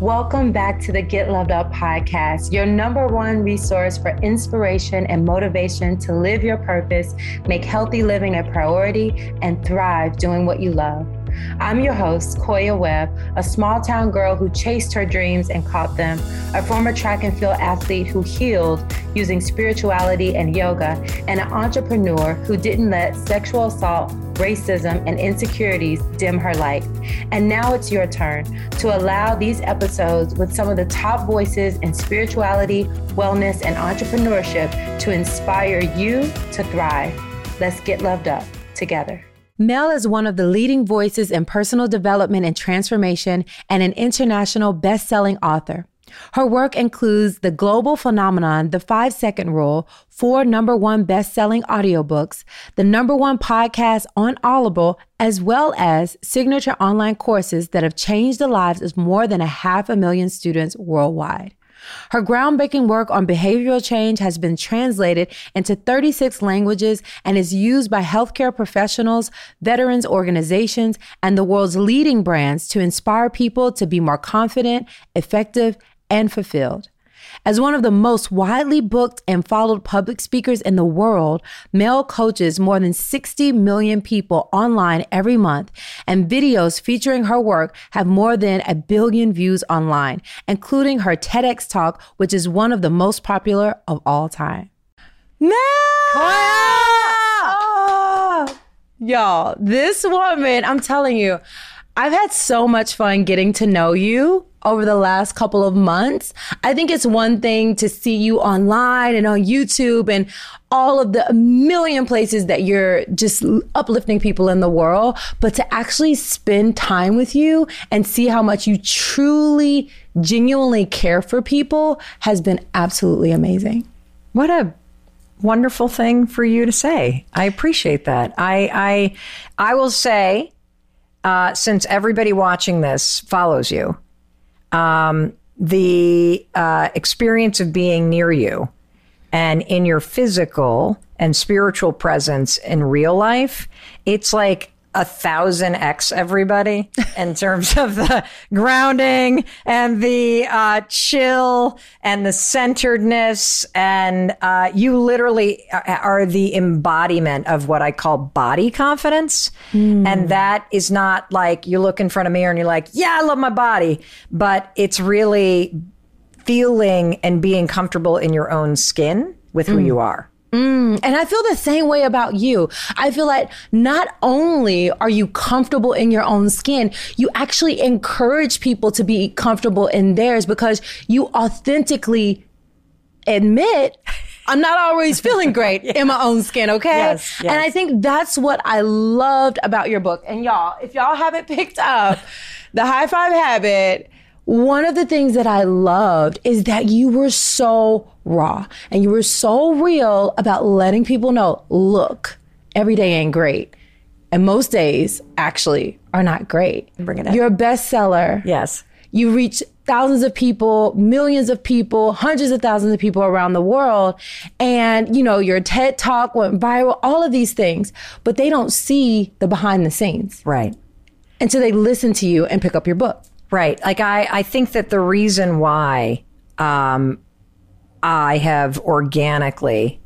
Welcome back to the Get Loved Up podcast, your number one resource for inspiration and motivation to live your purpose, make healthy living a priority, and thrive doing what you love. I'm your host, Koya Webb, a small town girl who chased her dreams and caught them, a former track and field athlete who healed using spirituality and yoga, and an entrepreneur who didn't let sexual assault, racism, and insecurities dim her light. And now it's your turn to allow these episodes with some of the top voices in spirituality, wellness, and entrepreneurship to inspire you to thrive. Let's get loved up together. Mel is one of the leading voices in personal development and transformation and an international best-selling author. Her work includes the global phenomenon, The Five Second Rule, four number one best selling audiobooks, the number one podcast on Audible, as well as signature online courses that have changed the lives of more than a half a million students worldwide. Her groundbreaking work on behavioral change has been translated into 36 languages and is used by healthcare professionals, veterans organizations, and the world's leading brands to inspire people to be more confident, effective, and fulfilled. As one of the most widely booked and followed public speakers in the world, Mel coaches more than 60 million people online every month, and videos featuring her work have more than a billion views online, including her TEDx talk, which is one of the most popular of all time. Mel! Oh! Y'all, this woman, I'm telling you, I've had so much fun getting to know you over the last couple of months. I think it's one thing to see you online and on YouTube and all of the million places that you're just uplifting people in the world, but to actually spend time with you and see how much you truly, genuinely care for people has been absolutely amazing. What a wonderful thing for you to say. I appreciate that. I I I will say uh, since everybody watching this follows you, um, the uh, experience of being near you and in your physical and spiritual presence in real life, it's like a thousand X everybody in terms of the grounding and the uh, chill and the centeredness. And uh, you literally are the embodiment of what I call body confidence. Mm. And that is not like you look in front of mirror and you're like, yeah, I love my body. But it's really feeling and being comfortable in your own skin with who mm. you are. Mm, and I feel the same way about you. I feel like not only are you comfortable in your own skin, you actually encourage people to be comfortable in theirs because you authentically admit I'm not always feeling great yeah. in my own skin, okay? Yes, yes. And I think that's what I loved about your book. And y'all, if y'all haven't picked up the high five habit, one of the things that I loved is that you were so raw and you were so real about letting people know, look, every day ain't great. And most days actually are not great. Bring it up. You're a bestseller. Yes. You reach thousands of people, millions of people, hundreds of thousands of people around the world. And, you know, your TED talk went viral, all of these things, but they don't see the behind the scenes. Right. And so they listen to you and pick up your book. Right. Like I, I think that the reason why um, I have organically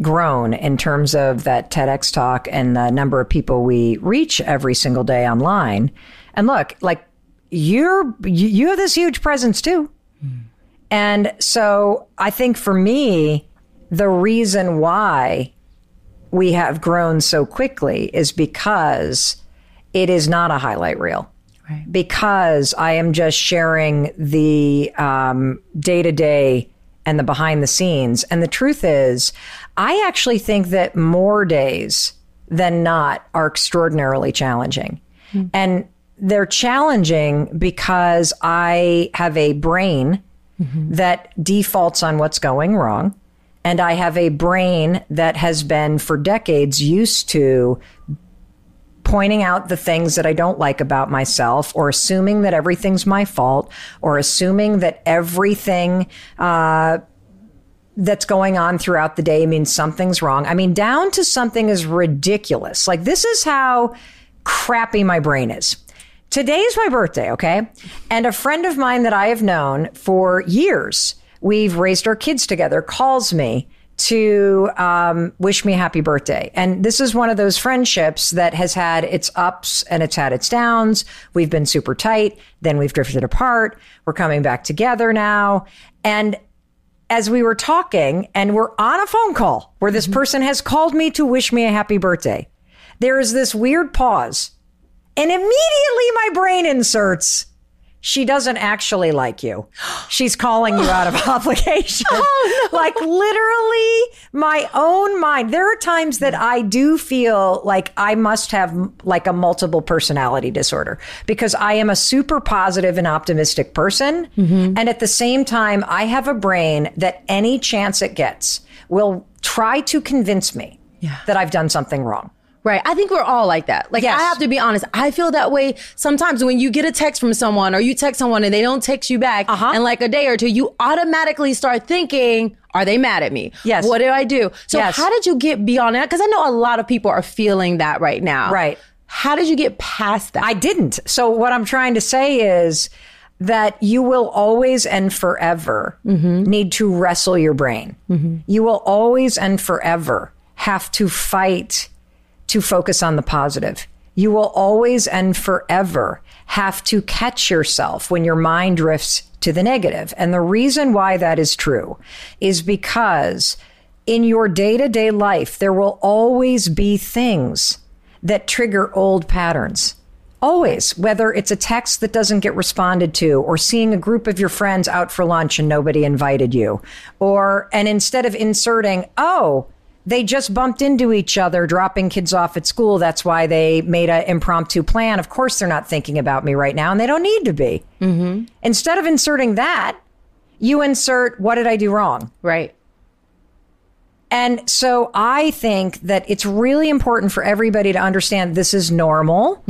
grown in terms of that TEDx talk and the number of people we reach every single day online. And look, like you're you have this huge presence too. Mm. And so I think for me, the reason why we have grown so quickly is because it is not a highlight reel right. because I am just sharing the day to day and the behind the scenes. And the truth is, I actually think that more days than not are extraordinarily challenging. Mm-hmm. And they're challenging because I have a brain mm-hmm. that defaults on what's going wrong. And I have a brain that has been for decades used to pointing out the things that I don't like about myself or assuming that everything's my fault or assuming that everything, uh, that's going on throughout the day means something's wrong. I mean, down to something is ridiculous. Like, this is how crappy my brain is. today's my birthday, okay? And a friend of mine that I have known for years, we've raised our kids together, calls me to um, wish me a happy birthday. And this is one of those friendships that has had its ups and it's had its downs. We've been super tight, then we've drifted apart. We're coming back together now. And as we were talking, and we're on a phone call where this person has called me to wish me a happy birthday, there is this weird pause. And immediately my brain inserts she doesn't actually like you. She's calling you out of obligation. Oh, Like literally my own mind. There are times that I do feel like I must have like a multiple personality disorder because I am a super positive and optimistic person. Mm-hmm. And at the same time, I have a brain that any chance it gets will try to convince me that I've done something wrong. Right. I think we're all like that. Like, Yes. I have to be honest. I feel that way sometimes when you get a text from someone or you text someone and they don't text you back Uh-huh. in like a day or two, you automatically start thinking, are they mad at me? Yes. What did I do? So, Yes. how did you get beyond that? Because I know a lot of people are feeling that right now. Right. How did you get past that? I didn't. So what I'm trying to say is that you will always and forever need to wrestle your brain. You will always and forever have to fight to focus on the positive. You will always and forever have to catch yourself when your mind drifts to the negative. And the reason why that is true is because in your day to day life, there will always be things that trigger old patterns. Always, whether it's a text that doesn't get responded to, or seeing a group of your friends out for lunch and nobody invited you, or, and instead of inserting, oh, they just bumped into each other dropping kids off at school. That's why they made an impromptu plan. Of course, they're not thinking about me right now, and they don't need to be. Mm-hmm. Instead of inserting that, you insert, what did I do wrong? right. And so I think that it's really important for everybody to understand this is normal.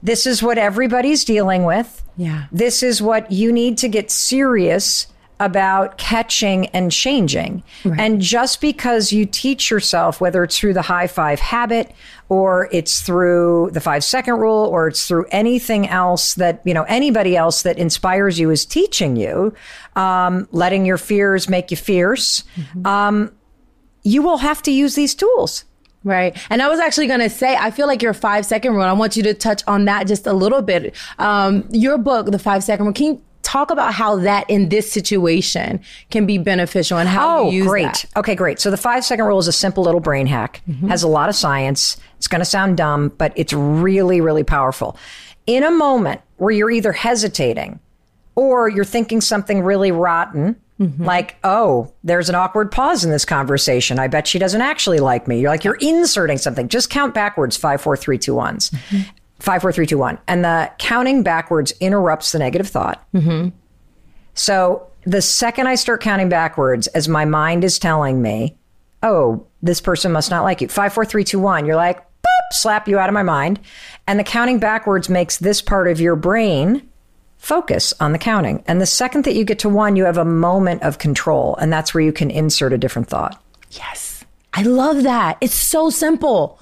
This is what everybody's dealing with. Yeah. This is what you need to get serious about catching and changing. And just because you teach yourself, whether it's through the high five habit or it's through the five second rule or it's through anything else that, you know, anybody else that inspires you is teaching you, um, letting your fears make you fierce, um, you will have to use these tools. Right. And I was actually going to say, I feel like your five second rule, I want you to touch on that just a little bit. Um, your book, The Five Second Rule, can you talk about how that in this situation can be beneficial and how Oh, you use great. that? Okay, great. So the five second rule is a simple little brain hack, mm-hmm. has a lot of science. It's going to sound dumb, but it's really, really powerful. In a moment where you're either hesitating or you're thinking something really rotten, mm-hmm. like, oh, there's an awkward pause in this conversation. I bet she doesn't actually like me. You're like, you're inserting something. Just count backwards five, four, three, two, ones. Mm-hmm. Five, four, three, two, one. And the counting backwards interrupts the negative thought. Mm-hmm. So the second I start counting backwards, as my mind is telling me, oh, this person must not like you. Five, four, three, two, one. You're like, boop, slap you out of my mind. And the counting backwards makes this part of your brain focus on the counting. And the second that you get to one, you have a moment of control. And that's where you can insert a different thought. Yes. I love that. It's so simple.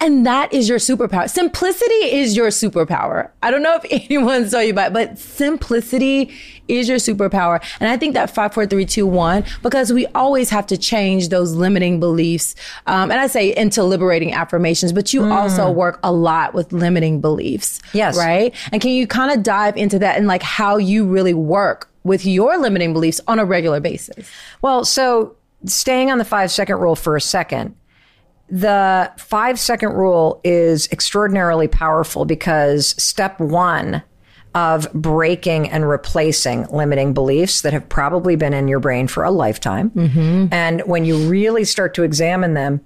And that is your superpower. Simplicity is your superpower. I don't know if anyone saw you it, but simplicity is your superpower. And I think that five, four, three, two, one, because we always have to change those limiting beliefs. Um, and I say into liberating affirmations, but you also work a lot with limiting beliefs. Yes. Right. And can you kind of dive into that and like how you really work with your limiting beliefs on a regular basis? Well, so staying on the five second rule for a second, the five second rule is extraordinarily powerful because step one of breaking and replacing limiting beliefs that have probably been in your brain for a lifetime. Mm-hmm. And when you really start to examine them,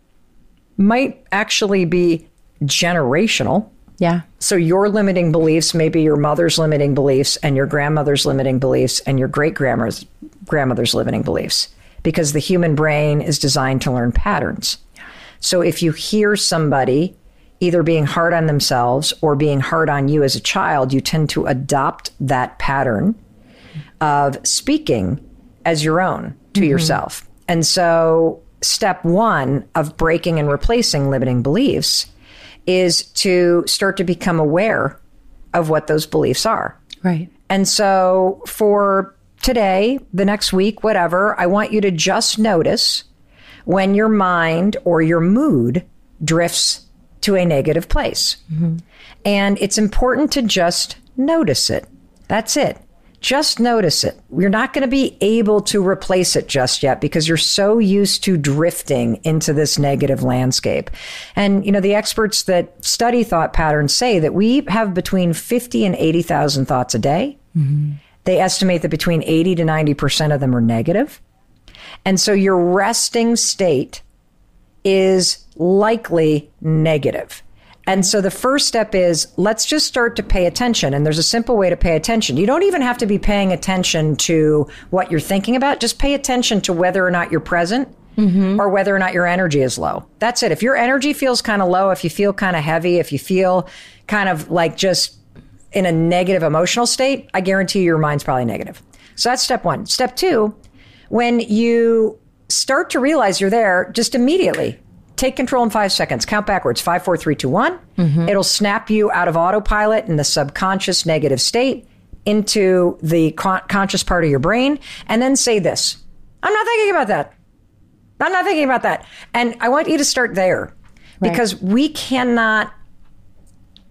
might actually be generational. Yeah. So your limiting beliefs may be your mother's limiting beliefs and your grandmother's limiting beliefs and your great grandmother's grandmother's limiting beliefs because the human brain is designed to learn patterns. So if you hear somebody either being hard on themselves or being hard on you as a child, you tend to adopt that pattern of speaking as your own to mm-hmm. yourself. And so step 1 of breaking and replacing limiting beliefs is to start to become aware of what those beliefs are. Right. And so for today, the next week, whatever, I want you to just notice when your mind or your mood drifts to a negative place. Mm-hmm. And it's important to just notice it. That's it. Just notice it. You're not going to be able to replace it just yet because you're so used to drifting into this negative landscape. And, you know, the experts that study thought patterns say that we have between 50 and 80,000 thoughts a day. Mm-hmm. They estimate that between 80 to 90% of them are negative. And so your resting state is likely negative. And so the first step is let's just start to pay attention. And there's a simple way to pay attention. You don't even have to be paying attention to what you're thinking about. Just pay attention to whether or not you're present mm-hmm. or whether or not your energy is low. That's it. If your energy feels kind of low, if you feel kind of heavy, if you feel kind of like just in a negative emotional state, I guarantee you your mind's probably negative. So that's step one. Step two, when you start to realize you're there, just immediately take control in five seconds. Count backwards five, four, three, two, one. Mm-hmm. It'll snap you out of autopilot in the subconscious negative state into the con- conscious part of your brain. And then say this I'm not thinking about that. I'm not thinking about that. And I want you to start there because we cannot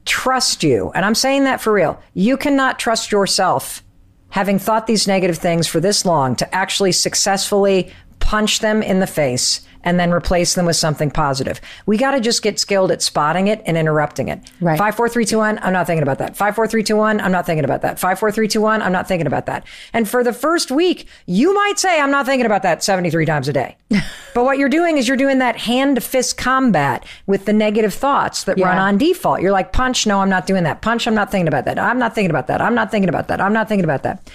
trust you. And I'm saying that for real. You cannot trust yourself having thought these negative things for this long to actually successfully punch them in the face and then replace them with something positive. We got to just get skilled at spotting it and interrupting it. Right. Five, four, three, two, one. I'm not thinking about that. Five, four, three, two, one. I'm not thinking about that. Five, four, three, two, one. I'm not thinking about that. And for the first week, you might say, I'm not thinking about that 73 times a day. but what you're doing is you're doing that hand to fist combat with the negative thoughts that run on default. You're like, punch, no, I'm not doing that. Punch, I'm not thinking about that. I'm not thinking about that. I'm not thinking about that. I'm not thinking about that.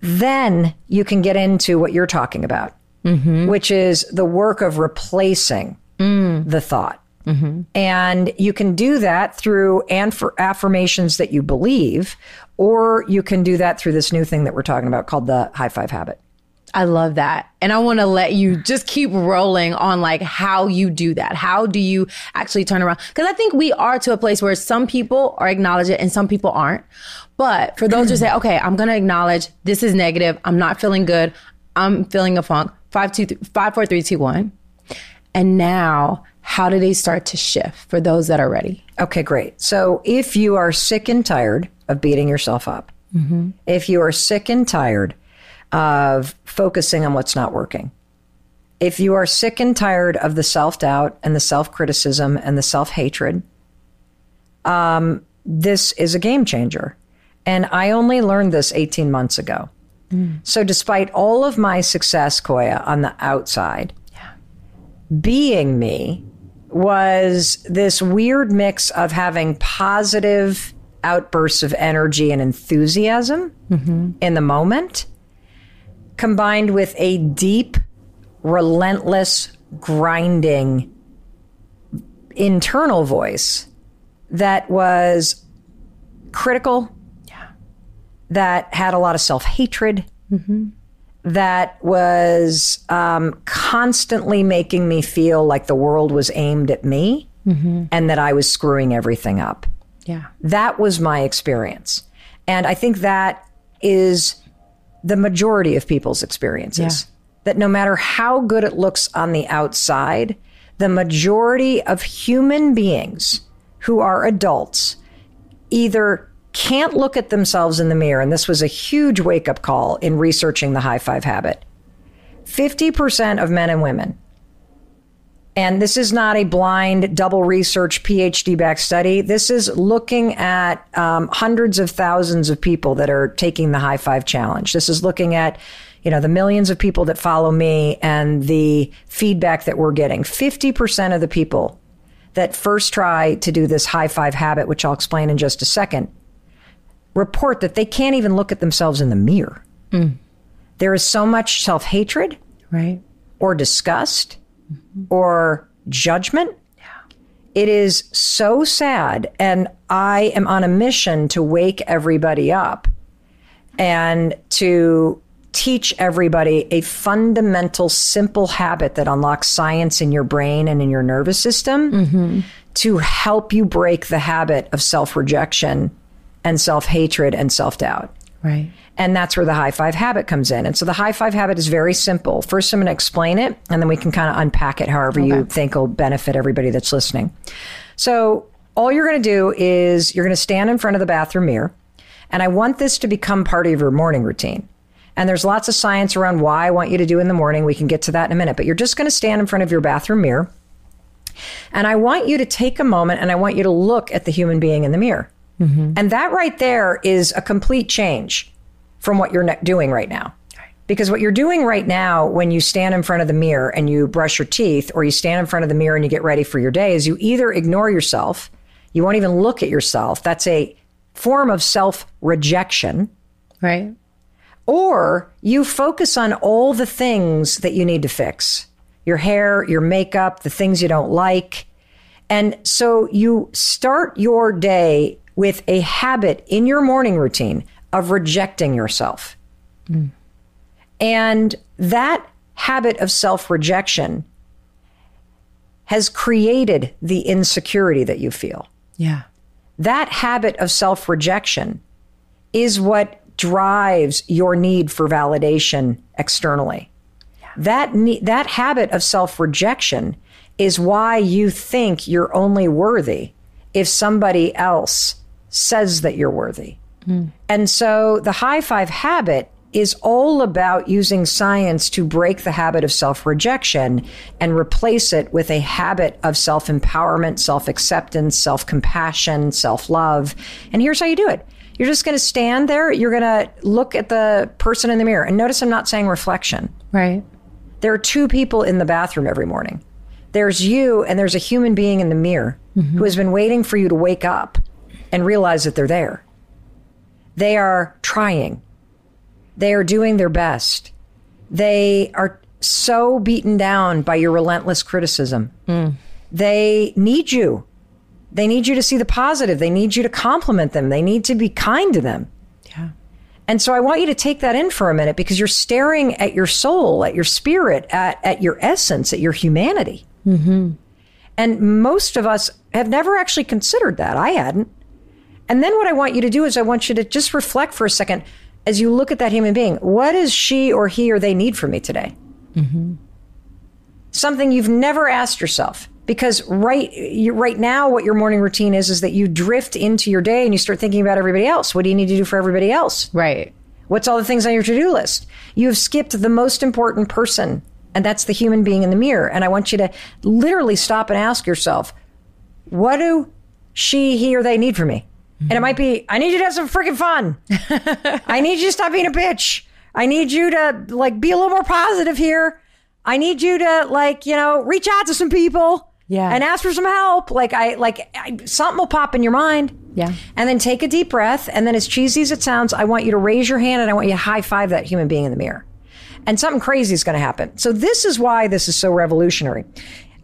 Then you can get into what you're talking about, Mm-hmm. which is the work of replacing mm. the thought. Mm-hmm. And you can do that through anf- affirmations that you believe, or you can do that through this new thing that we're talking about called the high five habit. I love that. And I want to let you just keep rolling on like how you do that. How do you actually turn around? Cause I think we are to a place where some people are acknowledge it and some people aren't. But for those who say, okay, I'm going to acknowledge this is negative. I'm not feeling good. I'm feeling a funk. Five, two, th- five, four, three, two, one. And now how do they start to shift for those that are ready? Okay, great. So if you are sick and tired of beating yourself up, if you are sick and tired of focusing on what's not working, if you are sick and tired of the self doubt and the self criticism and the self hatred, um, this is a game changer. And I only learned this 18 months ago. So, despite all of my success, Koya, on the outside, being me was this weird mix of having positive outbursts of energy and enthusiasm in the moment, combined with a deep, relentless, grinding internal voice that was critical, that had a lot of self hatred, that was um, constantly making me feel like the world was aimed at me and that I was screwing everything up. Yeah. That was my experience. And I think that is the majority of people's experiences. That no matter how good it looks on the outside, the majority of human beings who are adults either can't look at themselves in the mirror, and this was a huge wake up call in researching the high five habit. 50% of men and women, and this is not a blind, double research, PhD backed study. This is looking at um, hundreds of thousands of people that are taking the high five challenge. This is looking at you know the millions of people that follow me and the feedback that we're getting 50% of the people that first try to do this high five habit which i'll explain in just a second report that they can't even look at themselves in the mirror hmm. there is so much self-hatred Right. or disgust or judgment. It is so sad. And I am on a mission to wake everybody up and to teach everybody a fundamental, simple habit that unlocks science in your brain and in your nervous system mm-hmm. to help you break the habit of self rejection and self hatred and self doubt. Right. And that's where the high five habit comes in. And so the high five habit is very simple. First, I'm going to explain it, and then we can kind of unpack it however you think will benefit everybody that's listening. So, all you're going to do is you're going to stand in front of the bathroom mirror, and I want this to become part of your morning routine. And there's lots of science around why I want you to do in the morning. We can get to that in a minute, but you're just going to stand in front of your bathroom mirror. And I want you to take a moment and I want you to look at the human being in the mirror. Mm-hmm. And that right there is a complete change from what you're doing right now. Because what you're doing right now when you stand in front of the mirror and you brush your teeth or you stand in front of the mirror and you get ready for your day is you either ignore yourself, you won't even look at yourself. That's a form of self rejection. Right. Or you focus on all the things that you need to fix your hair, your makeup, the things you don't like. And so you start your day with a habit in your morning routine of rejecting yourself. And that habit of self rejection has created the insecurity that you feel Yeah. that habit of self rejection is what drives your need for validation externally. Yeah. That ne- that habit of self rejection is why you think you're only worthy if somebody else says that you're worthy. Hmm. And so the high five habit is all about using science to break the habit of self rejection and replace it with a habit of self empowerment, self acceptance, self compassion, self love. And here's how you do it you're just going to stand there, you're going to look at the person in the mirror. And notice I'm not saying reflection. Right. There are two people in the bathroom every morning. There's you, and there's a human being in the mirror mm-hmm. who has been waiting for you to wake up and realize that they're there. They are trying, they are doing their best. They are so beaten down by your relentless criticism. They need you. They need you to see the positive. They need you to compliment them. They need to be kind to them. Yeah. And so I want you to take that in for a minute because you're staring at your soul, at your spirit, at, at your essence, at your humanity. Mm-hmm. And most of us have never actually considered that. I hadn't. And then what I want you to do is I want you to just reflect for a second as you look at that human being. What does she or he or they need from me today? Mm-hmm. Something you've never asked yourself. Because right, you, right now, what your morning routine is is that you drift into your day and you start thinking about everybody else. What do you need to do for everybody else? Right. What's all the things on your to do list? You have skipped the most important person, and that's the human being in the mirror. And I want you to literally stop and ask yourself, what do she, he, or they need from me? And it might be, I need you to have some freaking fun. I need you to stop being a bitch. I need you to like be a little more positive here. I need you to like, you know, reach out to some people. Yeah. And ask for some help. Like I like I, something will pop in your mind. Yeah. And then take a deep breath. And then, as cheesy as it sounds, I want you to raise your hand and I want you to high five that human being in the mirror. And something crazy is going to happen. So, this is why this is so revolutionary.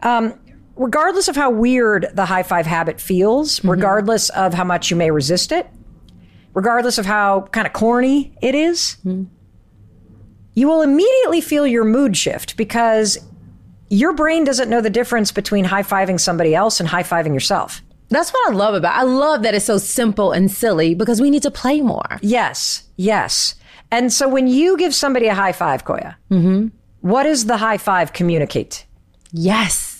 Um, regardless of how weird the high five habit feels, mm-hmm. regardless of how much you may resist it, regardless of how kind of corny it is, mm-hmm. you will immediately feel your mood shift because your brain doesn't know the difference between high fiving somebody else and high fiving yourself. That's what I love about. I love that it's so simple and silly because we need to play more. Yes, yes. And so when you give somebody a high five, Koya, mm-hmm. what does the high five communicate? Yes,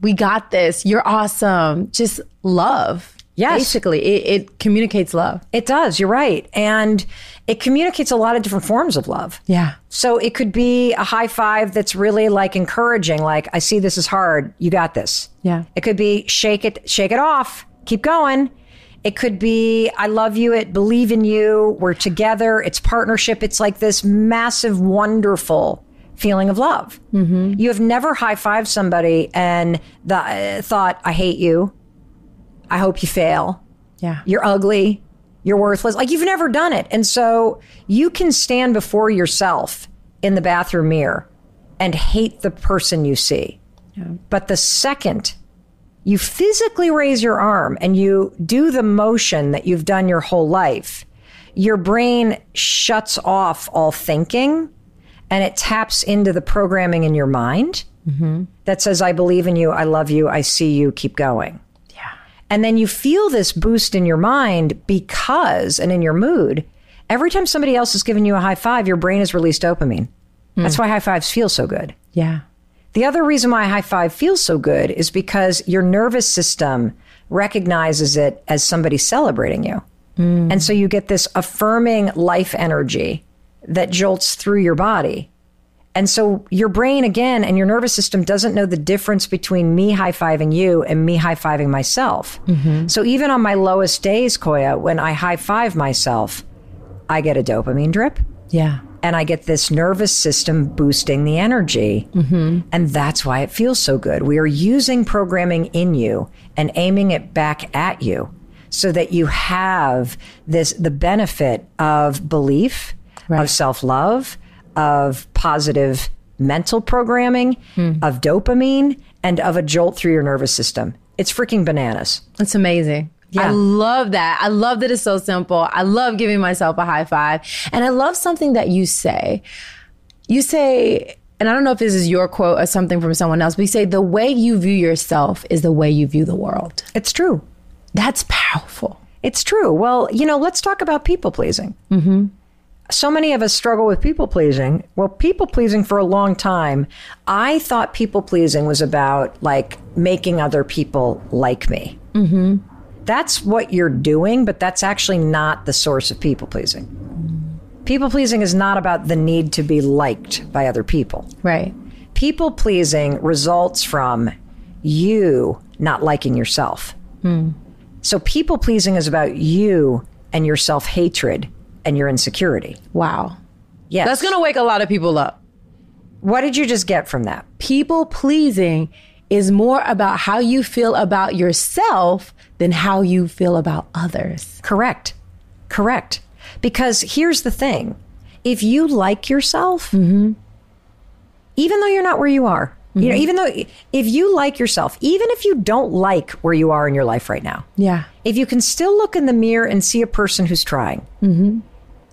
we got this. You're awesome. Just love. Yes. Basically, it, it communicates love. It does, you're right. And it communicates a lot of different forms of love. Yeah. So it could be a high five that's really like encouraging, like, I see this is hard. You got this. Yeah. It could be shake it, shake it off, keep going. It could be I love you, it believe in you, we're together, it's partnership. It's like this massive, wonderful feeling of love. Mm-hmm. You have never high fived somebody and the, uh, thought, I hate you. I hope you fail Yeah. you're ugly, you're worthless. Like you've never done it. And so you can stand before yourself in the bathroom mirror and hate the person you see. But the second you physically raise your arm and you do the motion that you've done your whole life, your brain shuts off all thinking and it taps into the programming in your mind mm-hmm. that says, I believe in you, I love you, I see you, keep going. Yeah. And then you feel this boost in your mind because, and in your mood, every time somebody else is giving you a high five, your brain has released dopamine. Mm. That's why high fives feel so good. Yeah. The other reason why a high five feels so good is because your nervous system recognizes it as somebody celebrating you. Mm. And so you get this affirming life energy that jolts through your body. And so your brain, again, and your nervous system doesn't know the difference between me high fiving you and me high fiving myself. Mm-hmm. So even on my lowest days, Koya, when I high five myself, I get a dopamine drip Yeah. and I get this nervous system boosting the energy. Mm-hmm. And that's why it feels so good. We are using programming in you and aiming it back at you so that you have this the benefit of belief, Right. of self-love, of positive mental programming, of dopamine, and of a jolt through your nervous system. It's freaking bananas. It's amazing. I love that. I love that it's so simple. I love giving myself a high five. And I love something that you say. You say, and I don't know if this is your quote or something from someone else, but you say, the way you view yourself is the way you view the world. It's true. That's powerful. It's true. Well, you know, let's talk about people pleasing. Mm-hmm. So many of us struggle with people pleasing. Well, people pleasing for a long time, I thought people pleasing was about like making other people like me. Mm-hmm. That's what you're doing, but that's actually not the source of people pleasing. People pleasing is not about the need to be liked by other people. Right. People pleasing results from you not liking yourself. So people pleasing is about you and your self hatred and your insecurity. Wow. Yes. That's going to wake a lot of people up. What did you just get from that? People pleasing is more about how you feel about yourself than how you feel about others. Correct. Correct. Because here's the thing if you like yourself, mm-hmm. even though you're not where you are, you know, mm-hmm. even though if you like yourself, even if you don't like where you are in your life right now, Yeah. if you can still look in the mirror and see a person who's trying, mm-hmm.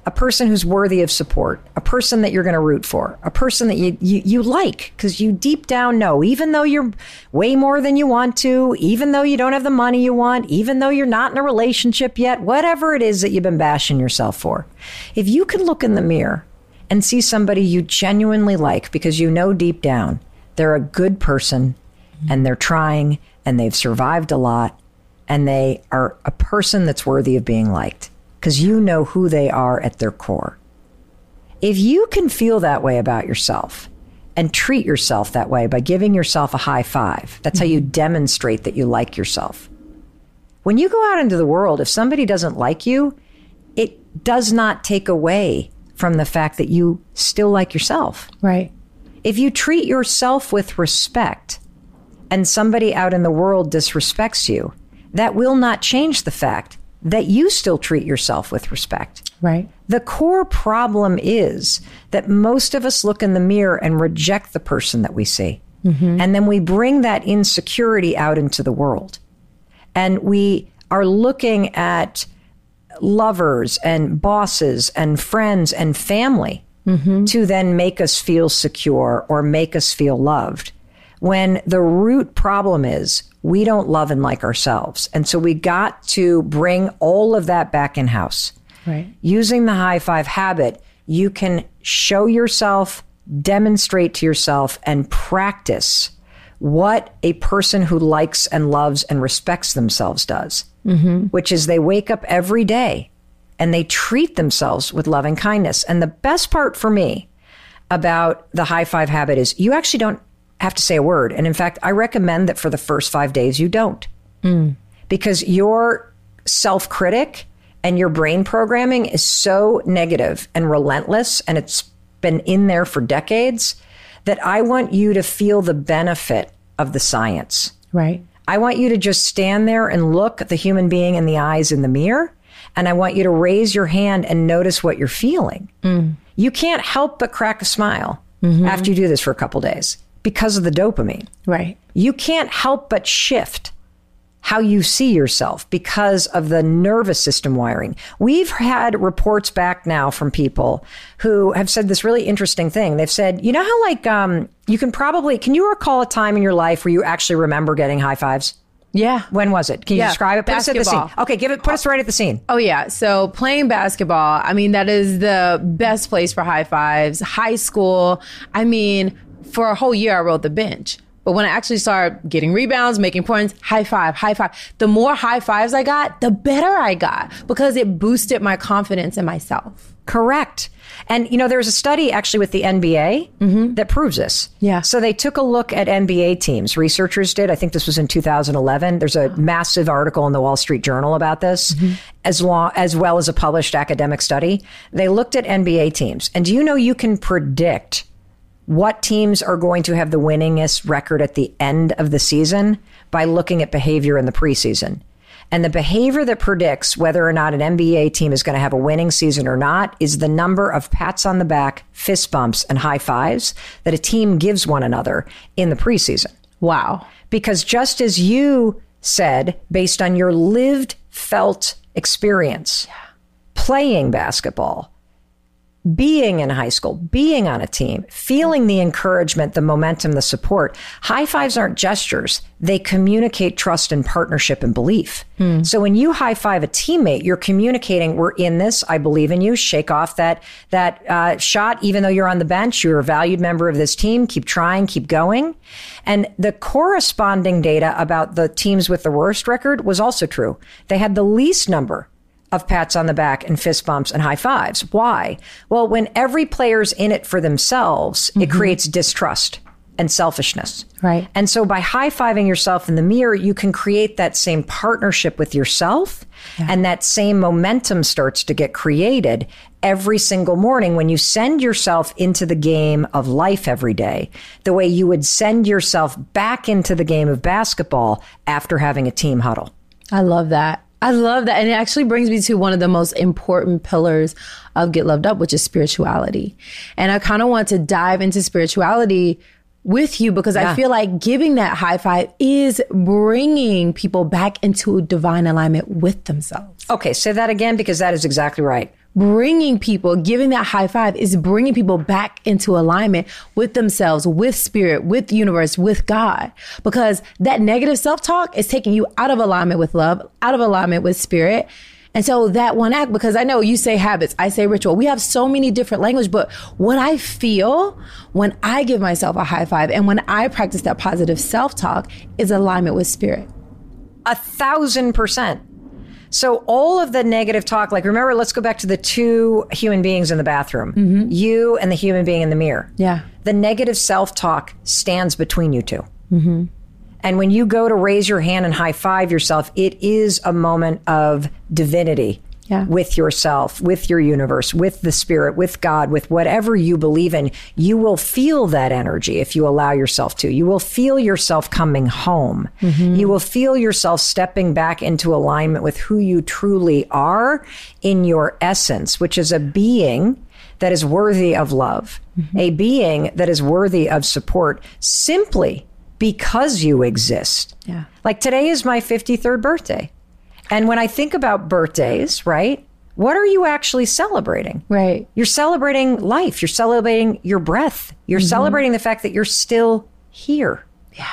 A person who's worthy of support, a person that you're going to root for, a person that you, you, you like because you deep down know, even though you're way more than you want to, even though you don't have the money you want, even though you're not in a relationship yet, whatever it is that you've been bashing yourself for, if you can look in the mirror and see somebody you genuinely like because you know deep down they're a good person and they're trying and they've survived a lot and they are a person that's worthy of being liked because you know who they are at their core. If you can feel that way about yourself and treat yourself that way by giving yourself a high five, that's how you mm-hmm. demonstrate that you like yourself. When you go out into the world, if somebody doesn't like you, it does not take away from the fact that you still like yourself. Right. If you treat yourself with respect and somebody out in the world disrespects you, that will not change the fact that you still treat yourself with respect. Right. The core problem is that most of us look in the mirror and reject the person that we see. Mm-hmm. And then we bring that insecurity out into the world. And we are looking at lovers and bosses and friends and family mm-hmm. to then make us feel secure or make us feel loved. When the root problem is we don't love and like ourselves. And so we got to bring all of that back in house. Right. Using the high five habit, you can show yourself, demonstrate to yourself, and practice what a person who likes and loves and respects themselves does, mm-hmm. which is they wake up every day and they treat themselves with loving kindness. And the best part for me about the high five habit is you actually don't have to say a word. And in fact, I recommend that for the first five days, you don't. Mm. Because your self critic and your brain programming is so negative and relentless, and it's been in there for decades, that I want you to feel the benefit of the science. Right. I want you to just stand there and look the human being in the eyes in the mirror. And I want you to raise your hand and notice what you're feeling. Mm. You can't help but crack a smile mm-hmm. after you do this for a couple days because of the dopamine. Right. You can't help but shift how you see yourself because of the nervous system wiring. We've had reports back now from people who have said this really interesting thing. They've said, you know how like um, you can probably can you recall a time in your life where you actually remember getting high fives? Yeah. When was it? Can you Yeah, describe it? Put us at the scene. Okay, give it. Put us right at the scene. Oh yeah. So playing basketball, I mean, that is the best place for high fives. High school, I mean, for a whole year I rode the bench. But when I actually started getting rebounds, making points, high five, high five. The more high fives I got, the better I got because it boosted my confidence in myself. Correct. And you know, there's a study actually with the NBA mm-hmm. that proves this. Yeah. So they took a look at NBA teams. Researchers did. I think this was in 2011. There's a massive article in the Wall Street Journal about this, mm-hmm. as long as well as a published academic study. They looked at NBA teams, and do you know you can predict what teams are going to have the winningest record at the end of the season by looking at behavior in the preseason. And the behavior that predicts whether or not an NBA team is going to have a winning season or not is the number of pats on the back, fist bumps, and high fives that a team gives one another in the preseason. Wow. Because just as you said, based on your lived, felt experience, playing basketball, being in high school, being on a team, feeling the encouragement, the momentum, the support. High fives aren't gestures. They communicate trust and partnership and belief. So when you high five a teammate, you're communicating, we're in this. I believe in you. Shake off that, that uh, shot. Even though you're on the bench, you're a valued member of this team. Keep trying, keep going. And the corresponding data about the teams with the worst record was also true. They had the least number of pats on the back and fist bumps and high fives. Why? Well, when every player's in it for themselves, it mm-hmm. creates distrust and selfishness. Right. And so by high fiving yourself in the mirror, you can create that same partnership with yourself. And that same momentum starts to get created every single morning when you send yourself into the game of life every day, the way you would send yourself back into the game of basketball after having a team huddle. I love that. I love that. And it actually brings me to one of the most important pillars of Get Loved Up, which is spirituality. And I kind of want to dive into spirituality with you because I feel like giving that high five is bringing people back into divine alignment with themselves. Okay, say that again because that is exactly right. Bringing people, giving that high five is bringing people back into alignment with themselves, with spirit, with universe, with God. Because that negative self talk is taking you out of alignment with love, out of alignment with spirit. And so that one act, because I know you say habits, I say ritual. We have so many different language, but what I feel when I give myself a high five and when I practice that positive self talk is alignment with spirit. A thousand percent. So all of the negative talk, like remember, let's go back to the two human beings in the bathroom, you and the human being in the mirror. Yeah. The negative self talk stands between you 2 Mm-hmm. And when you go to raise your hand and high five yourself, it is a moment of divinity Yeah. with yourself, with your universe, with the spirit, with God, with whatever you believe in. You will feel that energy if you allow yourself to. You will feel yourself coming home. Mm-hmm. You will feel yourself stepping back into alignment with who you truly are in your essence, which is a being that is worthy of love, mm-hmm. a being that is worthy of support simply because you exist. Yeah. Like today is my 53rd birthday. And when I think about birthdays, right? What are you actually celebrating? Right. You're celebrating life. You're celebrating your breath. You're mm-hmm. celebrating the fact that you're still here. Yeah.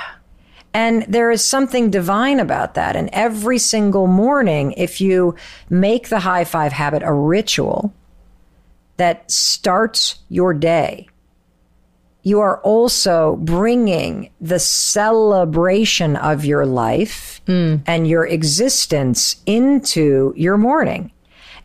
And there is something divine about that. And every single morning, if you make the high five habit a ritual that starts your day, you are also bringing the celebration of your life and your existence into your morning.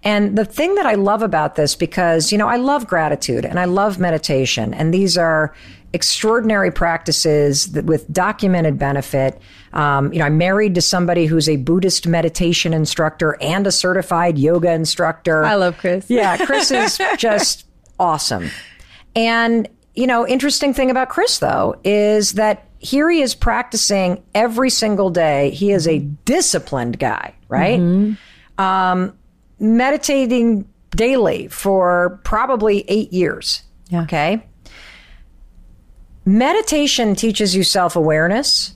And the thing that I love about this, because, you know, I love gratitude and I love meditation, and these are extraordinary practices that with documented benefit. Um, you know, I'm married to somebody who's a Buddhist meditation instructor and a certified yoga instructor. I love Chris. Yeah, Chris is just awesome. And, you know, interesting thing about Chris, though, is that here he is practicing every single day. He is a disciplined guy, right? Mm-hmm. Um, meditating daily for probably eight years. Yeah. Okay. Meditation teaches you self awareness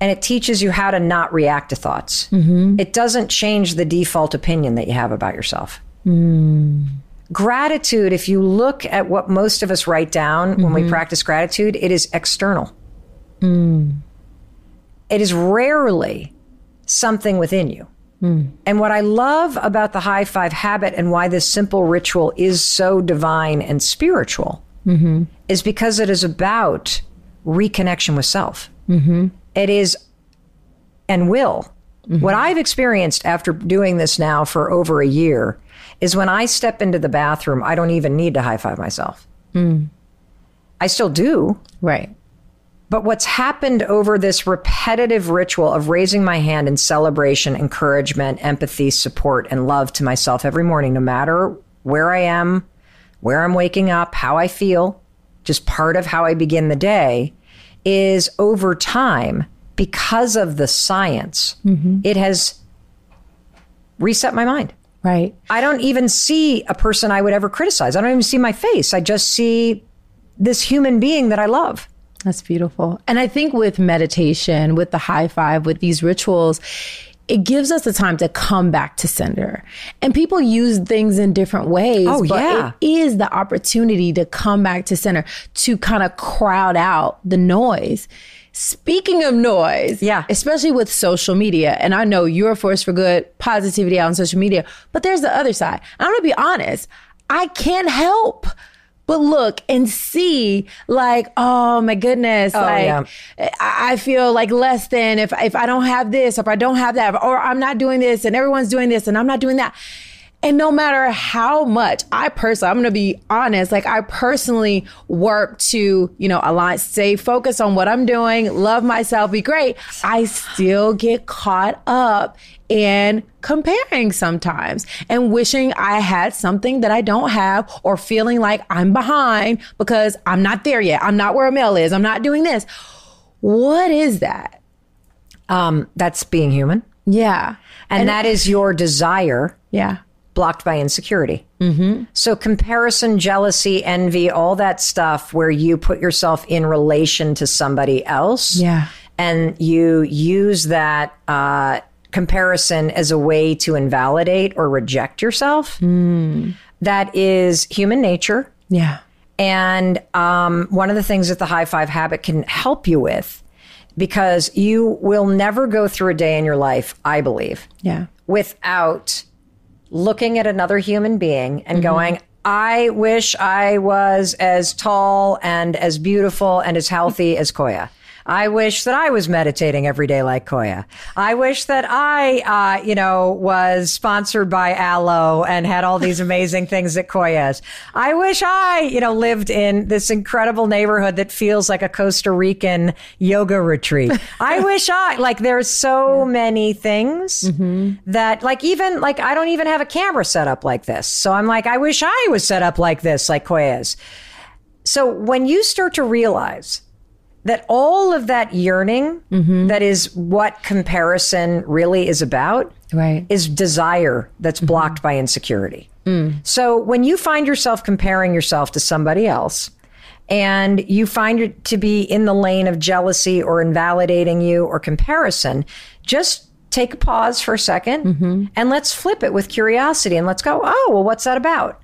and it teaches you how to not react to thoughts. Mm-hmm. It doesn't change the default opinion that you have about yourself. Mm. Gratitude, if you look at what most of us write down when we mm-hmm. practice gratitude, it is external. Mm. It is rarely something within you. Mm. And what I love about the high five habit and why this simple ritual is so divine and spiritual mm-hmm. is because it is about reconnection with self. Mm-hmm. It is and will. What I've experienced after doing this now for over a year is when I step into the bathroom, I don't even need to high five myself. Hmm. I still do, Right. but what's happened over this repetitive ritual of raising my hand in celebration, encouragement, empathy, support, and love to myself every morning, no matter where I am, where I'm waking up, how I feel, just part of how I begin the day, is over time, because of the science, mm-hmm. it has reset my mind. Right. I don't even see a person I would ever criticize. I don't even see my face. I just see this human being that I love. That's beautiful. And I think with meditation, with the high five, with these rituals, it gives us the time to come back to center. And people use things in different ways. Oh, but yeah. It is the opportunity to come back to center, to kind of crowd out the noise. Speaking of noise, Yeah. especially with social media, and I know you're a force for good, positivity out on social media, but there's the other side. I'm gonna be honest, I can't help but look and see like, oh my goodness, oh, like yeah. I I feel like less than if if I don't have this, if I don't have that, or I'm not doing this, and everyone's doing this, and I'm not doing that. And no matter how much I personally, I'm going to be honest, like I personally work to, you know, align, stay focused on what I'm doing, love myself, be great. I still get caught up in comparing sometimes and wishing I had something that I don't have or feeling like I'm behind because I'm not there yet. I'm not where a male is. I'm not doing this. What is that? Um, that's being human. Yeah. And, that is your desire Yeah. Blocked by insecurity. Mm-hmm. So, comparison, jealousy, envy, all that stuff where you put yourself in relation to somebody else. Yeah. And you use that uh, comparison as a way to invalidate or reject yourself. That is human nature. Yeah. And um, one of the things that the high five habit can help you with, because you will never go through a day in your life, I believe, Yeah. without looking at another human being and mm-hmm. going, I wish I was as tall and as beautiful and as healthy as Koya. I wish that I was meditating every day like Koya. I wish that I, uh, you know, was sponsored by Alo and had all these amazing things that Koya is. I wish I, you know, lived in this incredible neighborhood that feels like a Costa Rican yoga retreat. I wish I, like, there's so many things that, like, even, like, I don't even have a camera set up like this. So I'm like, I wish I was set up like this, like Koya is. So when you start to realize that all of that yearning mm-hmm. that is what comparison really is about Right. is desire that's mm-hmm. blocked by insecurity. Mm. So when you find yourself comparing yourself to somebody else and you find it to be in the lane of jealousy or invalidating you or comparison, just take a pause for a 2nd mm-hmm. and let's flip it with curiosity and let's go, oh, well, what's that about?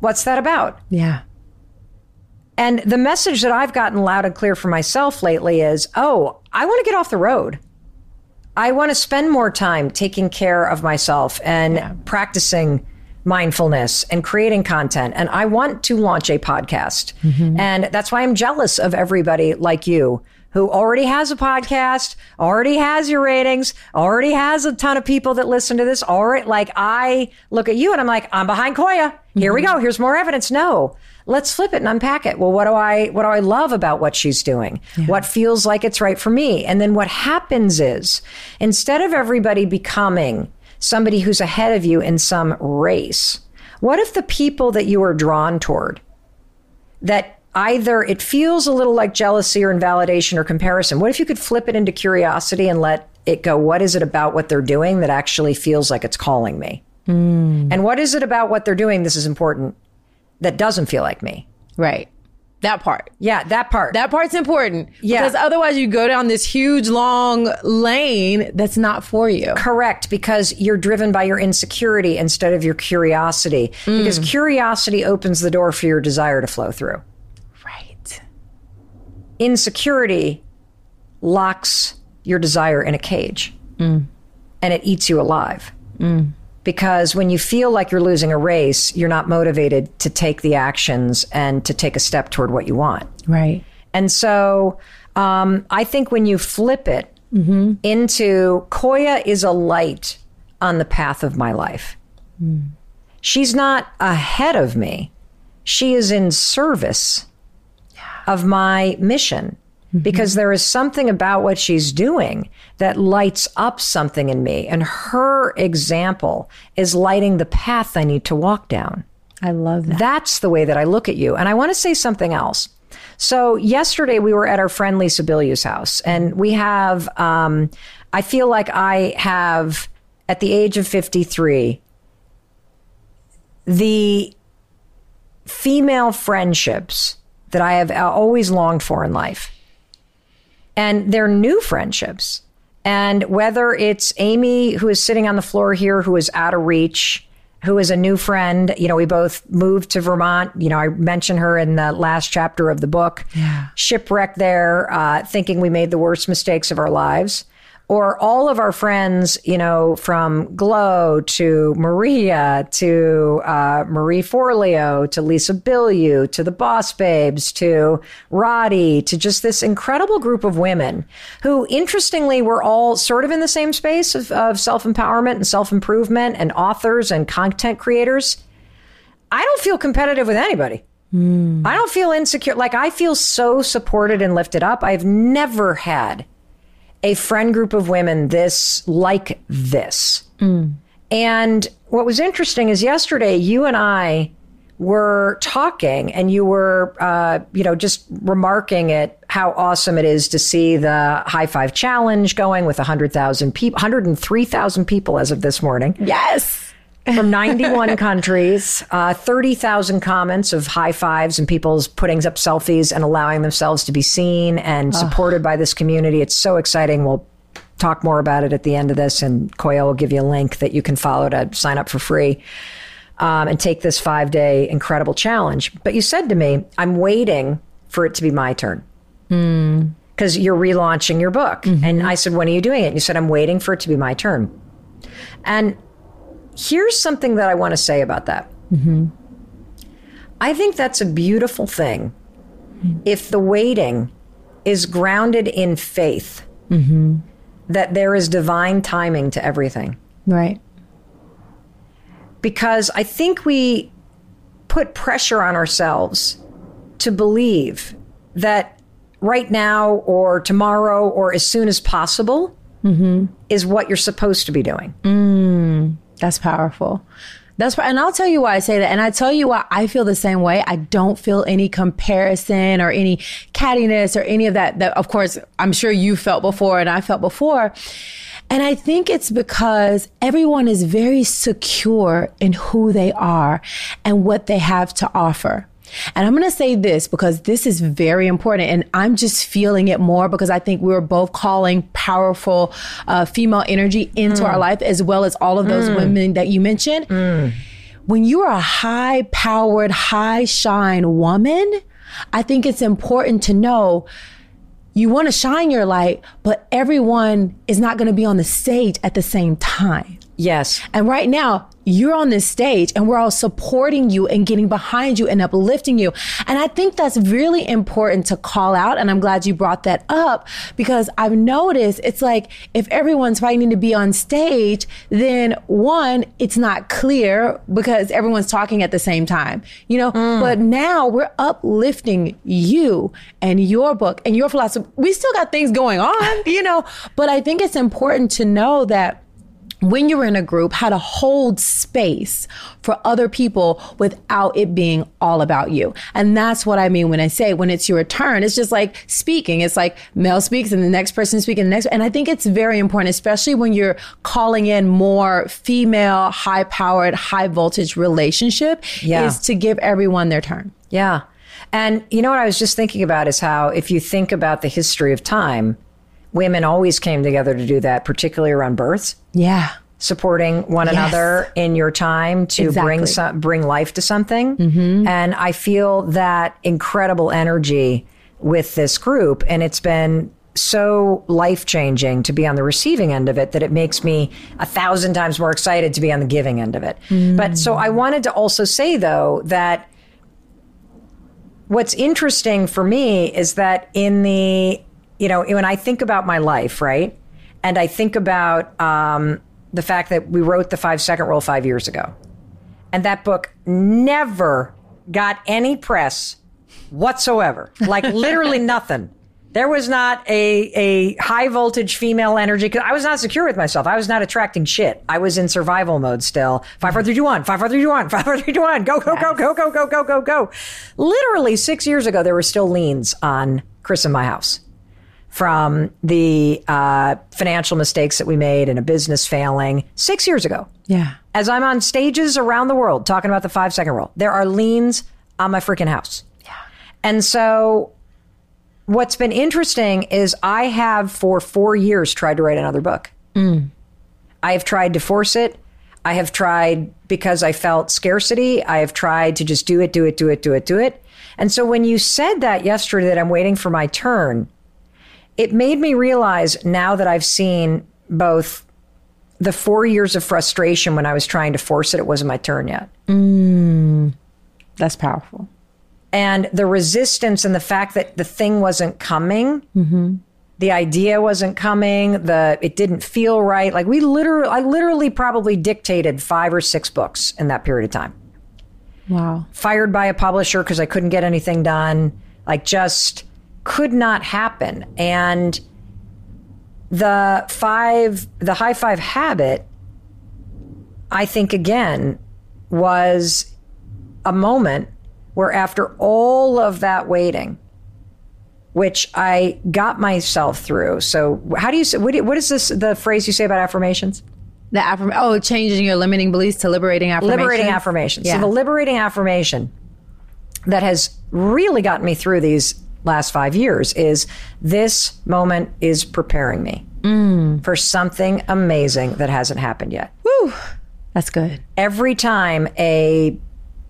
What's that about? Yeah. And the message that I've gotten loud and clear for myself lately is oh, I want to get off the road. I want to spend more time taking care of myself and practicing mindfulness and creating content. And I want to launch a podcast. Mm-hmm. And that's why I'm jealous of everybody like you who already has a podcast, already has your ratings, already has a ton of people that listen to this. Already, like I look at you and I'm like, I'm behind Koya. Here we mm-hmm. go. Here's more evidence. No, let's flip it and unpack it. Well, what do I, what do I love about what she's doing? What feels like it's right for me? And then what happens is instead of everybody becoming somebody who's ahead of you in some race, what if the people that you are drawn toward that either it feels a little like jealousy or invalidation or comparison. What if you could flip it into curiosity and let it go? What is it about what they're doing that actually feels like it's calling me? Hmm. And what is it about what they're doing? This is important that doesn't feel like me. Right. That part. Yeah, that part. That part's important. Yeah. Because otherwise you go down this huge long lane that's not for you. Correct, because you're driven by your insecurity instead of your curiosity. Mm. Because curiosity opens the door for your desire to flow through. Right. Insecurity locks your desire in a cage. Mm. and it eats you alive. Mm. Because when you feel like you're losing a race, you're not motivated to take the actions and to take a step toward what you want. Right. And so um, I think when you flip it into Koya is a light on the path of my life. She's not ahead of me. She is in service of my mission because there is something about what she's doing that lights up something in me. And her example is lighting the path I need to walk down. I love that. That's the way that I look at you. And I want to say something else. So yesterday we were at our friend Lisa Bilyeu's house, and we have. Um, I feel like I have, at the age of fifty-three, the female friendships that I have always longed for in life, and they're new friendships. And whether it's Amy, who is sitting on the floor here, who is out of reach, who is a new friend. You know, we both moved to Vermont. You know, I mentioned her in the last chapter of the book. Yeah. Shipwrecked there, uh, thinking we made the worst mistakes of our lives. Or all of our friends, you know, from Glow to Maria to uh, Marie Forleo to Lisa Bilyeu to the Boss Babes to Roddy to just this incredible group of women who, interestingly, were all sort of in the same space of, of self empowerment and self improvement and authors and content creators. I don't feel competitive with anybody. I don't feel insecure. Like I feel so supported and lifted up. I've never had a friend group of women this like this. And what was interesting is yesterday you and I were talking and you were uh, you know just remarking at how awesome it is to see the high five challenge going with 100,000 people 103,000 people as of this morning Yes. From 91 countries, uh, 30,000 comments of high fives and people's putting up selfies and allowing themselves to be seen and supported by this community. It's so exciting. We'll talk more about it at the end of this, and Koya will give you a link that you can follow to sign up for free um, and take this five day incredible challenge. But you said to me, I'm waiting for it to be my turn. Because you're relaunching your book. And I said, When are you doing it? And you said, I'm waiting for it to be my turn. And here's something that I want to say about that. Mm-hmm. I think that's a beautiful thing if the waiting is grounded in faith mm-hmm. that there is divine timing to everything. Right. Because I think we put pressure on ourselves to believe that right now or tomorrow or as soon as possible mm-hmm. is what you're supposed to be doing. Mm. That's powerful. That's and I'll tell you why I say that, and I tell you why I feel the same way. I don't feel any comparison or any cattiness or any of that. That of course I'm sure you felt before, and I felt before. And I think it's because everyone is very secure in who they are and what they have to offer. And I'm going to say this because this is very important. And I'm just feeling it more because I think we're both calling powerful uh, female energy into our mm. life, as well as all of those mm. women that you mentioned. Mm. When you are a high powered, high shine woman, I think it's important to know you want to shine your light, but everyone is not going to be on the stage at the same time. Yes. And right now, you're on this stage and we're all supporting you and getting behind you and uplifting you. And I think that's really important to call out. And I'm glad you brought that up because I've noticed it's like if everyone's fighting to be on stage, then one, it's not clear because everyone's talking at the same time, you know? Mm. But now we're uplifting you and your book and your philosophy. We still got things going on, you know? But I think it's important to know that when you're in a group, how to hold space for other people without it being all about you. And that's what I mean when I say when it's your turn, it's just like speaking. It's like Mel speaks and the next person speaks and the next. And I think it's very important, especially when you're calling in more female, high powered, high voltage relationship Yeah. is to give everyone their turn. Yeah. And you know what I was just thinking about is how, if you think about the history of time, women always came together to do that, particularly around births, Yeah. supporting one Yes. another in your time to bring some, bring life to something. Mm-hmm. And I feel that incredible energy with this group, and it's been so life changing to be on the receiving end of it that it makes me a thousand times more excited to be on the giving end of it. Mm. But so I wanted to also say, though, that what's interesting for me is that in the, you know, when I think about my life, right? And I think about um, the fact that we wrote the five second rule five years ago. And that book never got any press whatsoever, like literally nothing. There was not a, a high voltage female energy. Cause I was not secure with myself. I was not attracting shit. I was in survival mode still. Five, four, three, two, one. Five, four, three, two, one. Five, four, three, two, one. Go, go, go, go, go, go, go, go, go. Literally six years ago, there were still liens on Chris in my house from the uh, financial mistakes that we made and a business failing six years ago. Yeah. As I'm on stages around the world talking about the five second rule, there are liens on my freaking house. Yeah. And so what's been interesting is I have for four years tried to write another book. I have tried to force it. I have tried because I felt scarcity. I have tried to just do it, do it, do it, do it, do it. And so when you said that yesterday that I'm waiting for my turn, it made me realize now that I've seen both the four years of frustration when I was trying to force it, it wasn't my turn yet. Mm. That's powerful. and the resistance and the fact that the thing wasn't coming mm-hmm. the idea wasn't coming the it didn't feel right like we literally i literally probably dictated five or six books in that period of time Wow. fired by a publisher because i couldn't get anything done like just could not happen and the five the high five habit i think again was a moment where after all of that waiting which i got myself through so how do you say what, what is this the phrase you say about affirmations The affirm oh, changing your limiting beliefs to liberating affirmations. liberating affirmation Yeah. so the liberating affirmation that has really gotten me through these last five years is this moment is preparing me Mm. for something amazing that hasn't happened yet Woo! That's good. every time a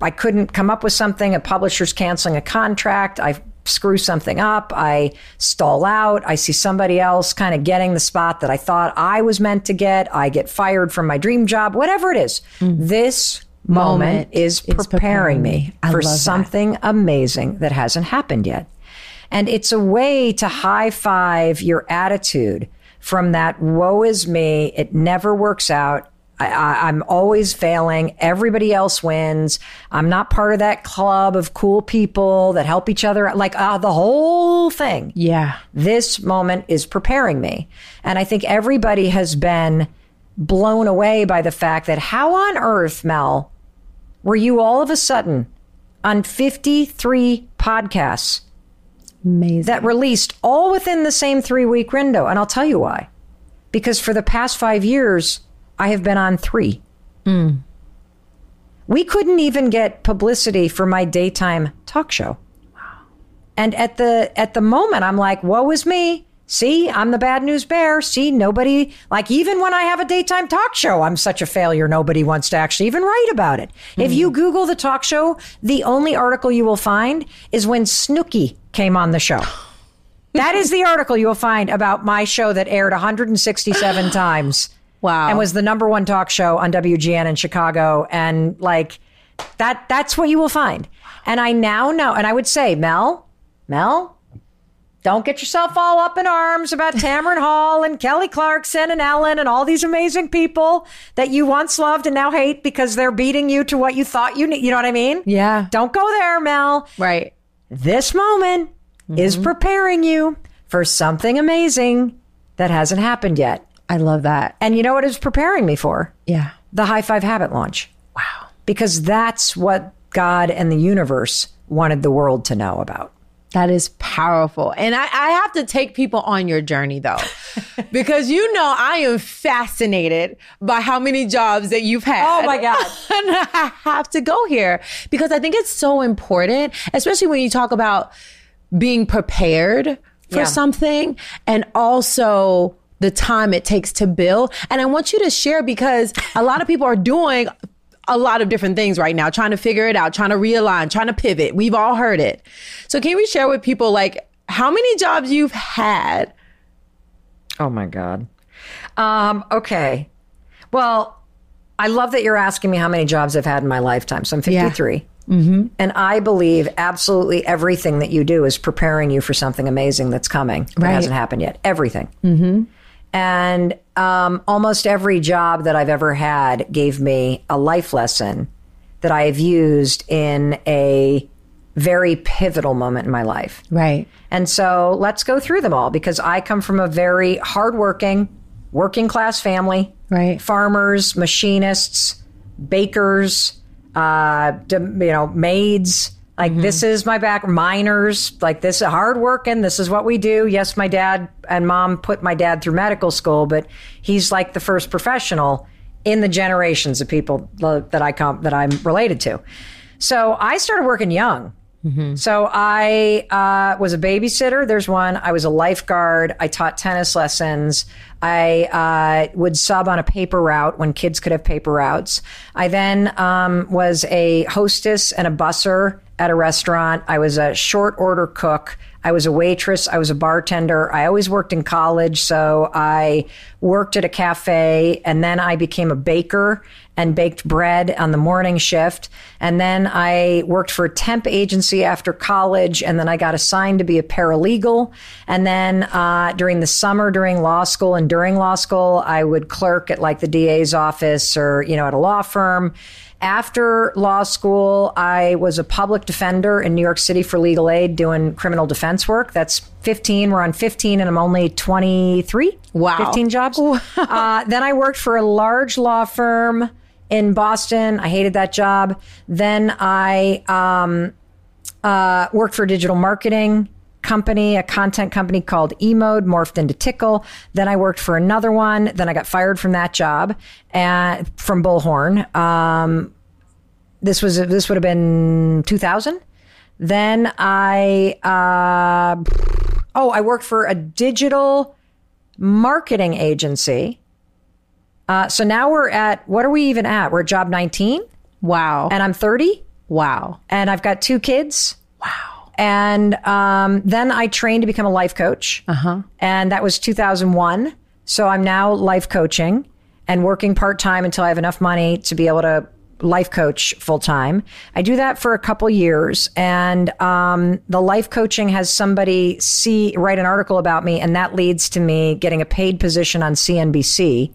I couldn't come up with something, a publisher's canceling a contract, I screw something up, I stall out, I see somebody else kind of getting the spot that I thought I was meant to get, I get fired from my dream job, whatever it is. This moment, Moment is is preparing, preparing me. I for love that. something amazing that hasn't happened yet. And it's a way to high five your attitude from that woe is me, it never works out. I, I'm always failing. Everybody else wins. I'm not part of that club of cool people that help each other. Like uh, the whole thing. Yeah. This moment is preparing me. And I think everybody has been blown away by the fact that how on earth, Mel, were you all of a sudden on 53 podcasts Amazing. that released all within the same three week window. And I'll tell you why. Because for the past five years, I have been on three. Hmm. We couldn't even get publicity for my daytime talk show. And at the at the moment, I'm like, woe is me. See, I'm the bad news bear. See, nobody, like, even when I have a daytime talk show, I'm such a failure. Nobody wants to actually even write about it. If hmm. you Google the talk show, the only article you will find is when Snooki came on the show. That is the article you will find about my show that aired 167 times. Wow. And was the number one talk show on WGN in Chicago. And like that, that's what you will find. And I now know, and I would say, Mel, Mel, don't get yourself all up in arms about Tamron Hall and Kelly Clarkson and Ellen and all these amazing people that you once loved and now hate because they're beating you to what you thought you need. You know what I mean? Yeah. Don't go there, Mel. Right. This moment is mm-hmm. preparing you for something amazing that hasn't happened yet. I love that. And you know what it's preparing me for? Yeah. The High Five Habit launch. Wow. Because that's what God and the universe wanted the world to know about. That is powerful. And I, I have to take people on your journey though, because you know I am fascinated by how many jobs that you've had. Oh, my God. and I have to go here because I think it's so important, especially when you talk about being prepared for Yeah. something and also the time it takes to build. And I want you to share because a lot of people are doing a lot of different things right now, trying to figure it out, trying to realign, trying to pivot. We've all heard it. So can we share with people like how many jobs you've had Oh my God. Um, okay. Well, I love that you're asking me how many jobs I've had in my lifetime. So I'm 53. Mm-hmm. And I believe absolutely everything that you do is preparing you for something amazing that's coming that Right. hasn't happened yet. Everything. Mm-hmm. And um, almost every job that I've ever had gave me a life lesson that I have used in a very pivotal moment in my life. Right. And so let's go through them all because I come from a very hardworking, working class family. Right. Farmers, machinists, bakers, uh, you know, maids. Like this mm-hmm. is my back. Miners. Like this is hard working. This is what we do. Yes, my dad and mom put my dad through medical school, but he's like the first professional in the generations of people that I come that I'm related to. So I started working young. So I uh, was a babysitter. There's one. I was a lifeguard. I taught tennis lessons. I uh, would sub on a paper route when kids could have paper routes. I then um, was a hostess and a busser at a restaurant. I was a short order cook. I was a waitress. I was a bartender. I always worked in college. So I worked at a cafe and then I became a baker and baked bread on the morning shift. And then I worked for a temp agency after college. And then I got assigned to be a paralegal. And then uh, during the summer, during law school and during law school, I would clerk at like the DA's office or, you know, at a law firm. After law school, I was a public defender in New York City for legal aid doing criminal defense work. That's 15. We're on 15, and I'm only 23. Wow. 15 jobs. uh, then I worked for a large law firm in Boston. I hated that job. Then I um, uh, worked for digital marketing company, a content company called eMode, morphed into Tickle. Then I worked for another one. Then I got fired from that job and from Bullhorn. Um, this was this would have been 2000. Then I uh, oh I worked for a digital marketing agency. Uh, so now we're at what are we even at? We're at job 19, Wow. and I'm 30, wow. and I've got two kids. And um, then I trained to become a life coach. Uh-huh. And that was 2001. So I'm now life coaching and working part time until I have enough money to be able to life coach full time. I do that for a couple years. And um, the life coaching has somebody see write an article about me, and that leads to me getting a paid position on CNBC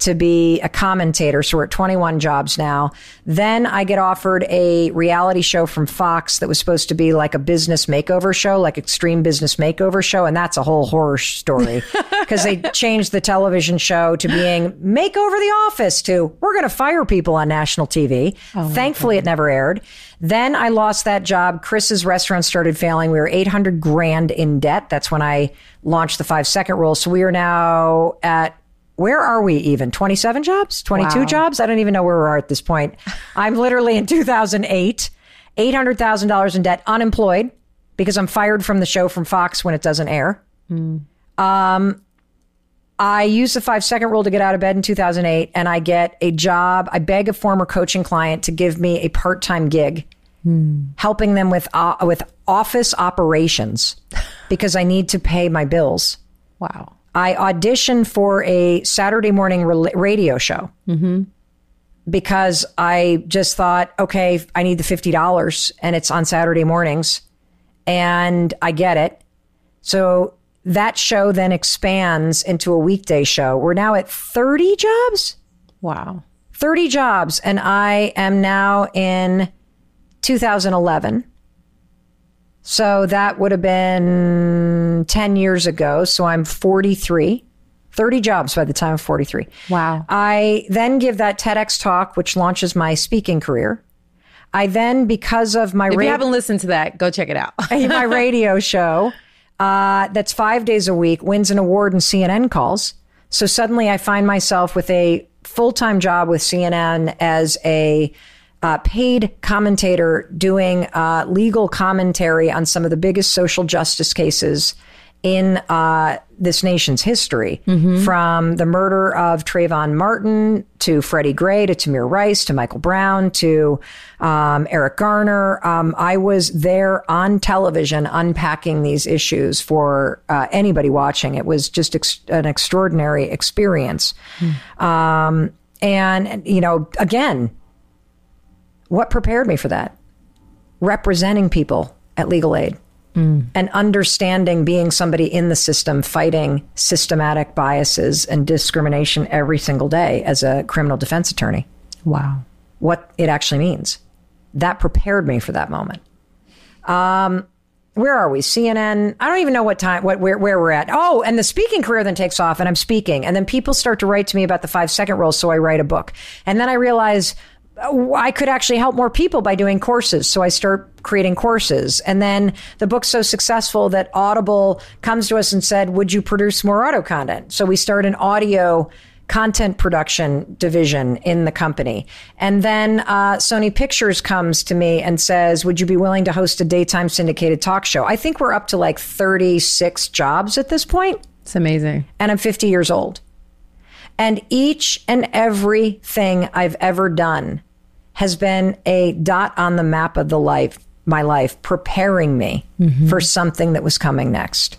to be a commentator. So we're at 21 jobs now. Then I get offered a reality show from Fox that was supposed to be like a business makeover show, like extreme business makeover show. And that's a whole horror story because they changed the television show to being make over the office to we're going to fire people on national TV. Oh Thankfully, it never aired. Then I lost that job. Chris's restaurant started failing. We were 800 grand in debt. That's when I launched the five second rule. So we are now at where are we even? 27 jobs? 22 Wow. jobs? I don't even know where we are at this point. I'm literally in 2008, $800,000 in debt, unemployed because I'm fired from the show from Fox when it doesn't air. Um, I use the five second rule to get out of bed in 2008 and I get a job. I beg a former coaching client to give me a part time gig. Helping them with uh, with office operations because I need to pay my bills. Wow. I auditioned for a Saturday morning radio show mm-hmm. because I just thought, okay, I need the $50 and it's on Saturday mornings and I get it. So that show then expands into a weekday show. We're now at 30 jobs, Wow. 30 jobs. And I am now in 2011. So that would have been 10 years ago. So I'm 43, 30 jobs by the time I'm 43. Wow. I then give that TEDx talk, which launches my speaking career. I then, because of my If ra- you haven't listened to that, go check it out. my radio show, uh, that's five days a week, wins an award and CNN calls. So suddenly I find myself with a full time job with CNN as a uh, paid commentator doing uh, legal commentary on some of the biggest social justice cases in uh, this nation's history, Mm-hmm. from the murder of Trayvon Martin to Freddie Gray to Tamir Rice to Michael Brown to um, Eric Garner. Um, I was there on television unpacking these issues for uh, anybody watching. It was just ex- an extraordinary experience. Um, and, you know, again, what prepared me for that? Representing people at legal aid and understanding being somebody in the system fighting systematic biases and discrimination every single day as a criminal defense attorney, Wow. what it actually means. That prepared me for that moment. Um, where are we? CNN. I don't even know what time, what where where we're at. Oh, and the speaking career then takes off, and I'm speaking, and then people start to write to me about the five second rule, so I write a book, and then I realize I could actually help more people by doing courses, so I start creating courses, and then the book's so successful that Audible comes to us and said, "Would you produce more audio content?" So we start an audio content production division in the company. And then uh, Sony Pictures comes to me and says, Would you be willing to host a daytime syndicated talk show? I think we're up to like 36 jobs at this point, It's amazing. and I'm 50 years old. And each and every thing I've ever done has been a dot on the map of the life, my life, preparing me mm-hmm. for something that was coming next.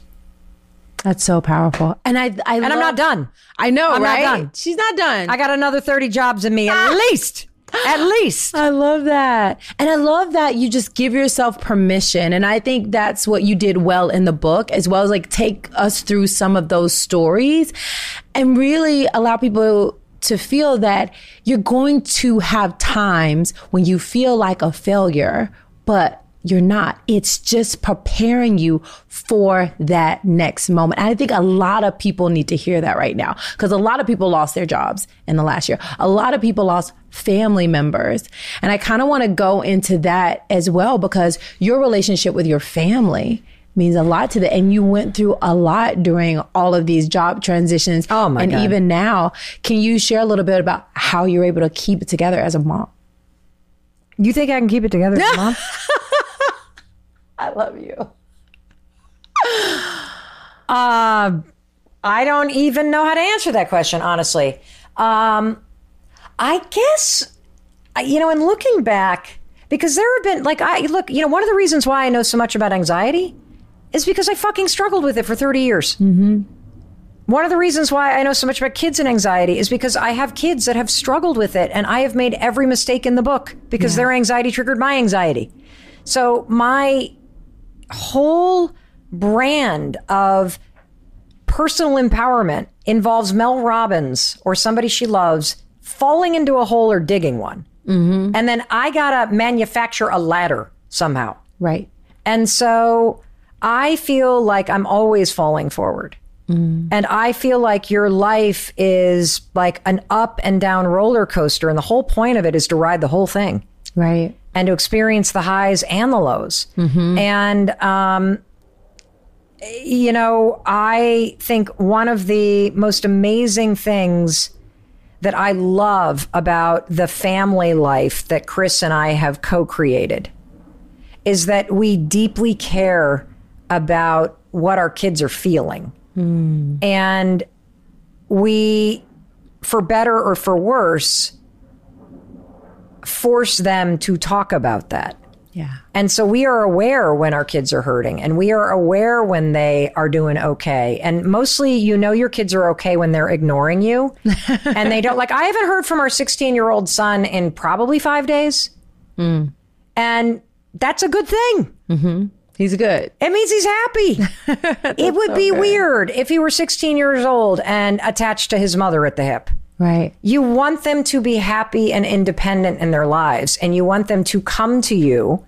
That's so powerful. And I, I And I'm not done. I know, I'm not right? done. She's not done. I got another 30 jobs in me at ah! least. At least. I love that. And I love that you just give yourself permission. And I think that's what you did well in the book, as well as like take us through some of those stories and really allow people to feel that you're going to have times when you feel like a failure, but you're not. It's just preparing you for that next moment. And I think a lot of people need to hear that right now because a lot of people lost their jobs in the last year. A lot of people lost family members. And I kind of want to go into that as well because your relationship with your family means a lot to that. And you went through a lot during all of these job transitions. Oh, my And God. even now, can you share a little bit about how you're able to keep it together as a mom? You think I can keep it together, Mom? I love you. I don't even know how to answer that question, honestly. Um, I guess, you know, in looking back, because there have been, like, I look, you know, one of the reasons why I know so much about anxiety is because I fucking struggled with it for 30 years. Mm-hmm. One of the reasons why I know so much about kids and anxiety is because I have kids that have struggled with it, and I have made every mistake in the book because their anxiety triggered my anxiety. So my whole brand of personal empowerment involves Mel Robbins or somebody she loves falling into a hole or digging one. Mm-hmm. And then I got to manufacture a ladder somehow. Right. And so I feel like I'm always falling forward. And I feel like your life is like an up and down roller coaster. And the whole point of it is to ride the whole thing Right. And to experience the highs and the lows. And, um, you know, I think one of the most amazing things that I love about the family life that Chris and I have co created is that we deeply care about what our kids are feeling. And we, for better or for worse, force them to talk about that. Yeah. And so we are aware when our kids are hurting and we are aware when they are doing okay. And mostly you know your kids are okay when they're ignoring you and they don't like I haven't heard from our 16-year-old son in probably 5 days. Hmm. And that's a good thing. Mm-hmm. He's good. It means he's happy. it would be weird if he were 16 years old and attached to his mother at the hip. Right. You want them to be happy and independent in their lives, and you want them to come to you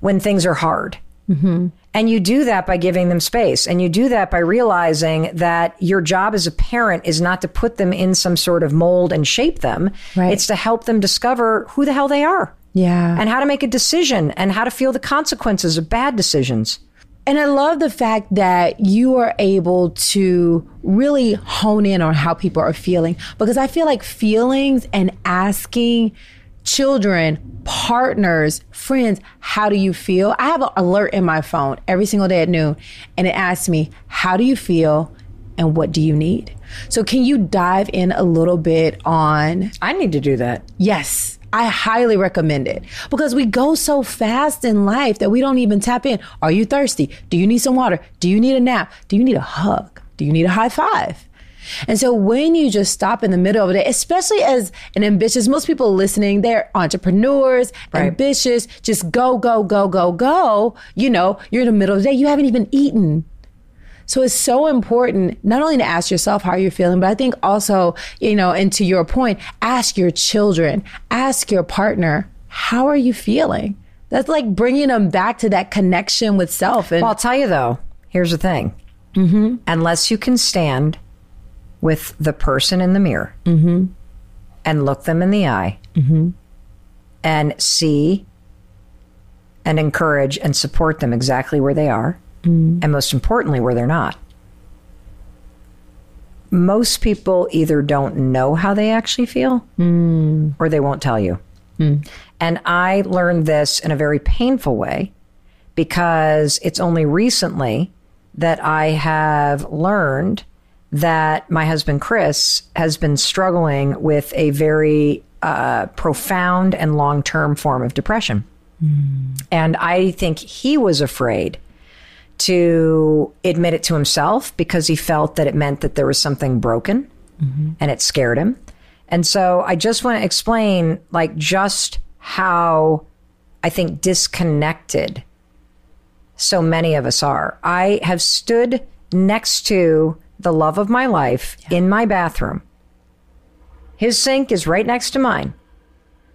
when things are hard. Mm-hmm. And you do that by giving them space. And you do that by realizing that your job as a parent is not to put them in some sort of mold and shape them. Right. It's to help them discover who the hell they are Yeah. and how to make a decision and how to feel the consequences of bad decisions. And I love the fact that you are able to really hone in on how people are feeling because I feel like feelings and asking children, partners, friends, how do you feel? I have an alert in my phone every single day at noon, and it asks me, How do you feel and what do you need? So, can you dive in a little bit on? I need to do that. Yes. I highly recommend it because we go so fast in life that we don't even tap in. Are you thirsty? Do you need some water? Do you need a nap? Do you need a hug? Do you need a high five? And so when you just stop in the middle of the day, especially as an ambitious, most people listening, they're entrepreneurs, Right. ambitious, just go, go, go, go, go. You know, you're in the middle of the day, you haven't even eaten. So it's so important not only to ask yourself how you're feeling, but I think also, you know, and to your point, ask your children, ask your partner, how are you feeling? That's like bringing them back to that connection with self. And Well, I'll tell you though, here's the thing. Mm-hmm. Unless you can stand with the person in the mirror and look them in the eye and see and encourage and support them exactly where they are, Mm. and most importantly, where they're not. Most people either don't know how they actually feel mm. or they won't tell you. Mm. And I learned this in a very painful way because it's only recently that I have learned that my husband Chris has been struggling with a very uh, profound and long term form of depression. And I think he was afraid to admit it to himself because he felt that it meant that there was something broken and it scared him. And so I just want to explain like just how I think disconnected so many of us are. I have stood next to the love of my life in my bathroom. His sink is right next to mine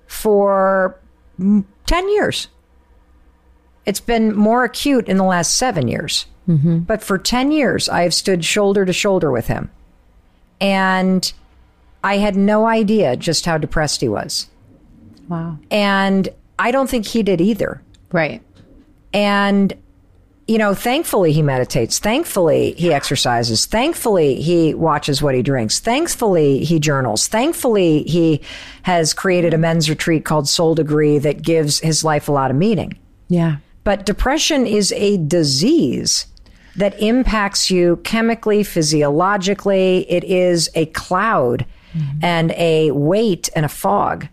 for mm, 10 years. It's been more acute in the last seven years. Mm-hmm. But for 10 years, I have stood shoulder to shoulder with him. And I had no idea just how depressed he was. wow. And I don't think he did either. Right. And, you know, thankfully he meditates. Thankfully he exercises. Thankfully he watches what he drinks. Thankfully he journals. Thankfully he has created a men's retreat called Soul Degree that gives his life a lot of meaning. Yeah. But depression is a disease that impacts you chemically, physiologically. It is a cloud and a weight and a fog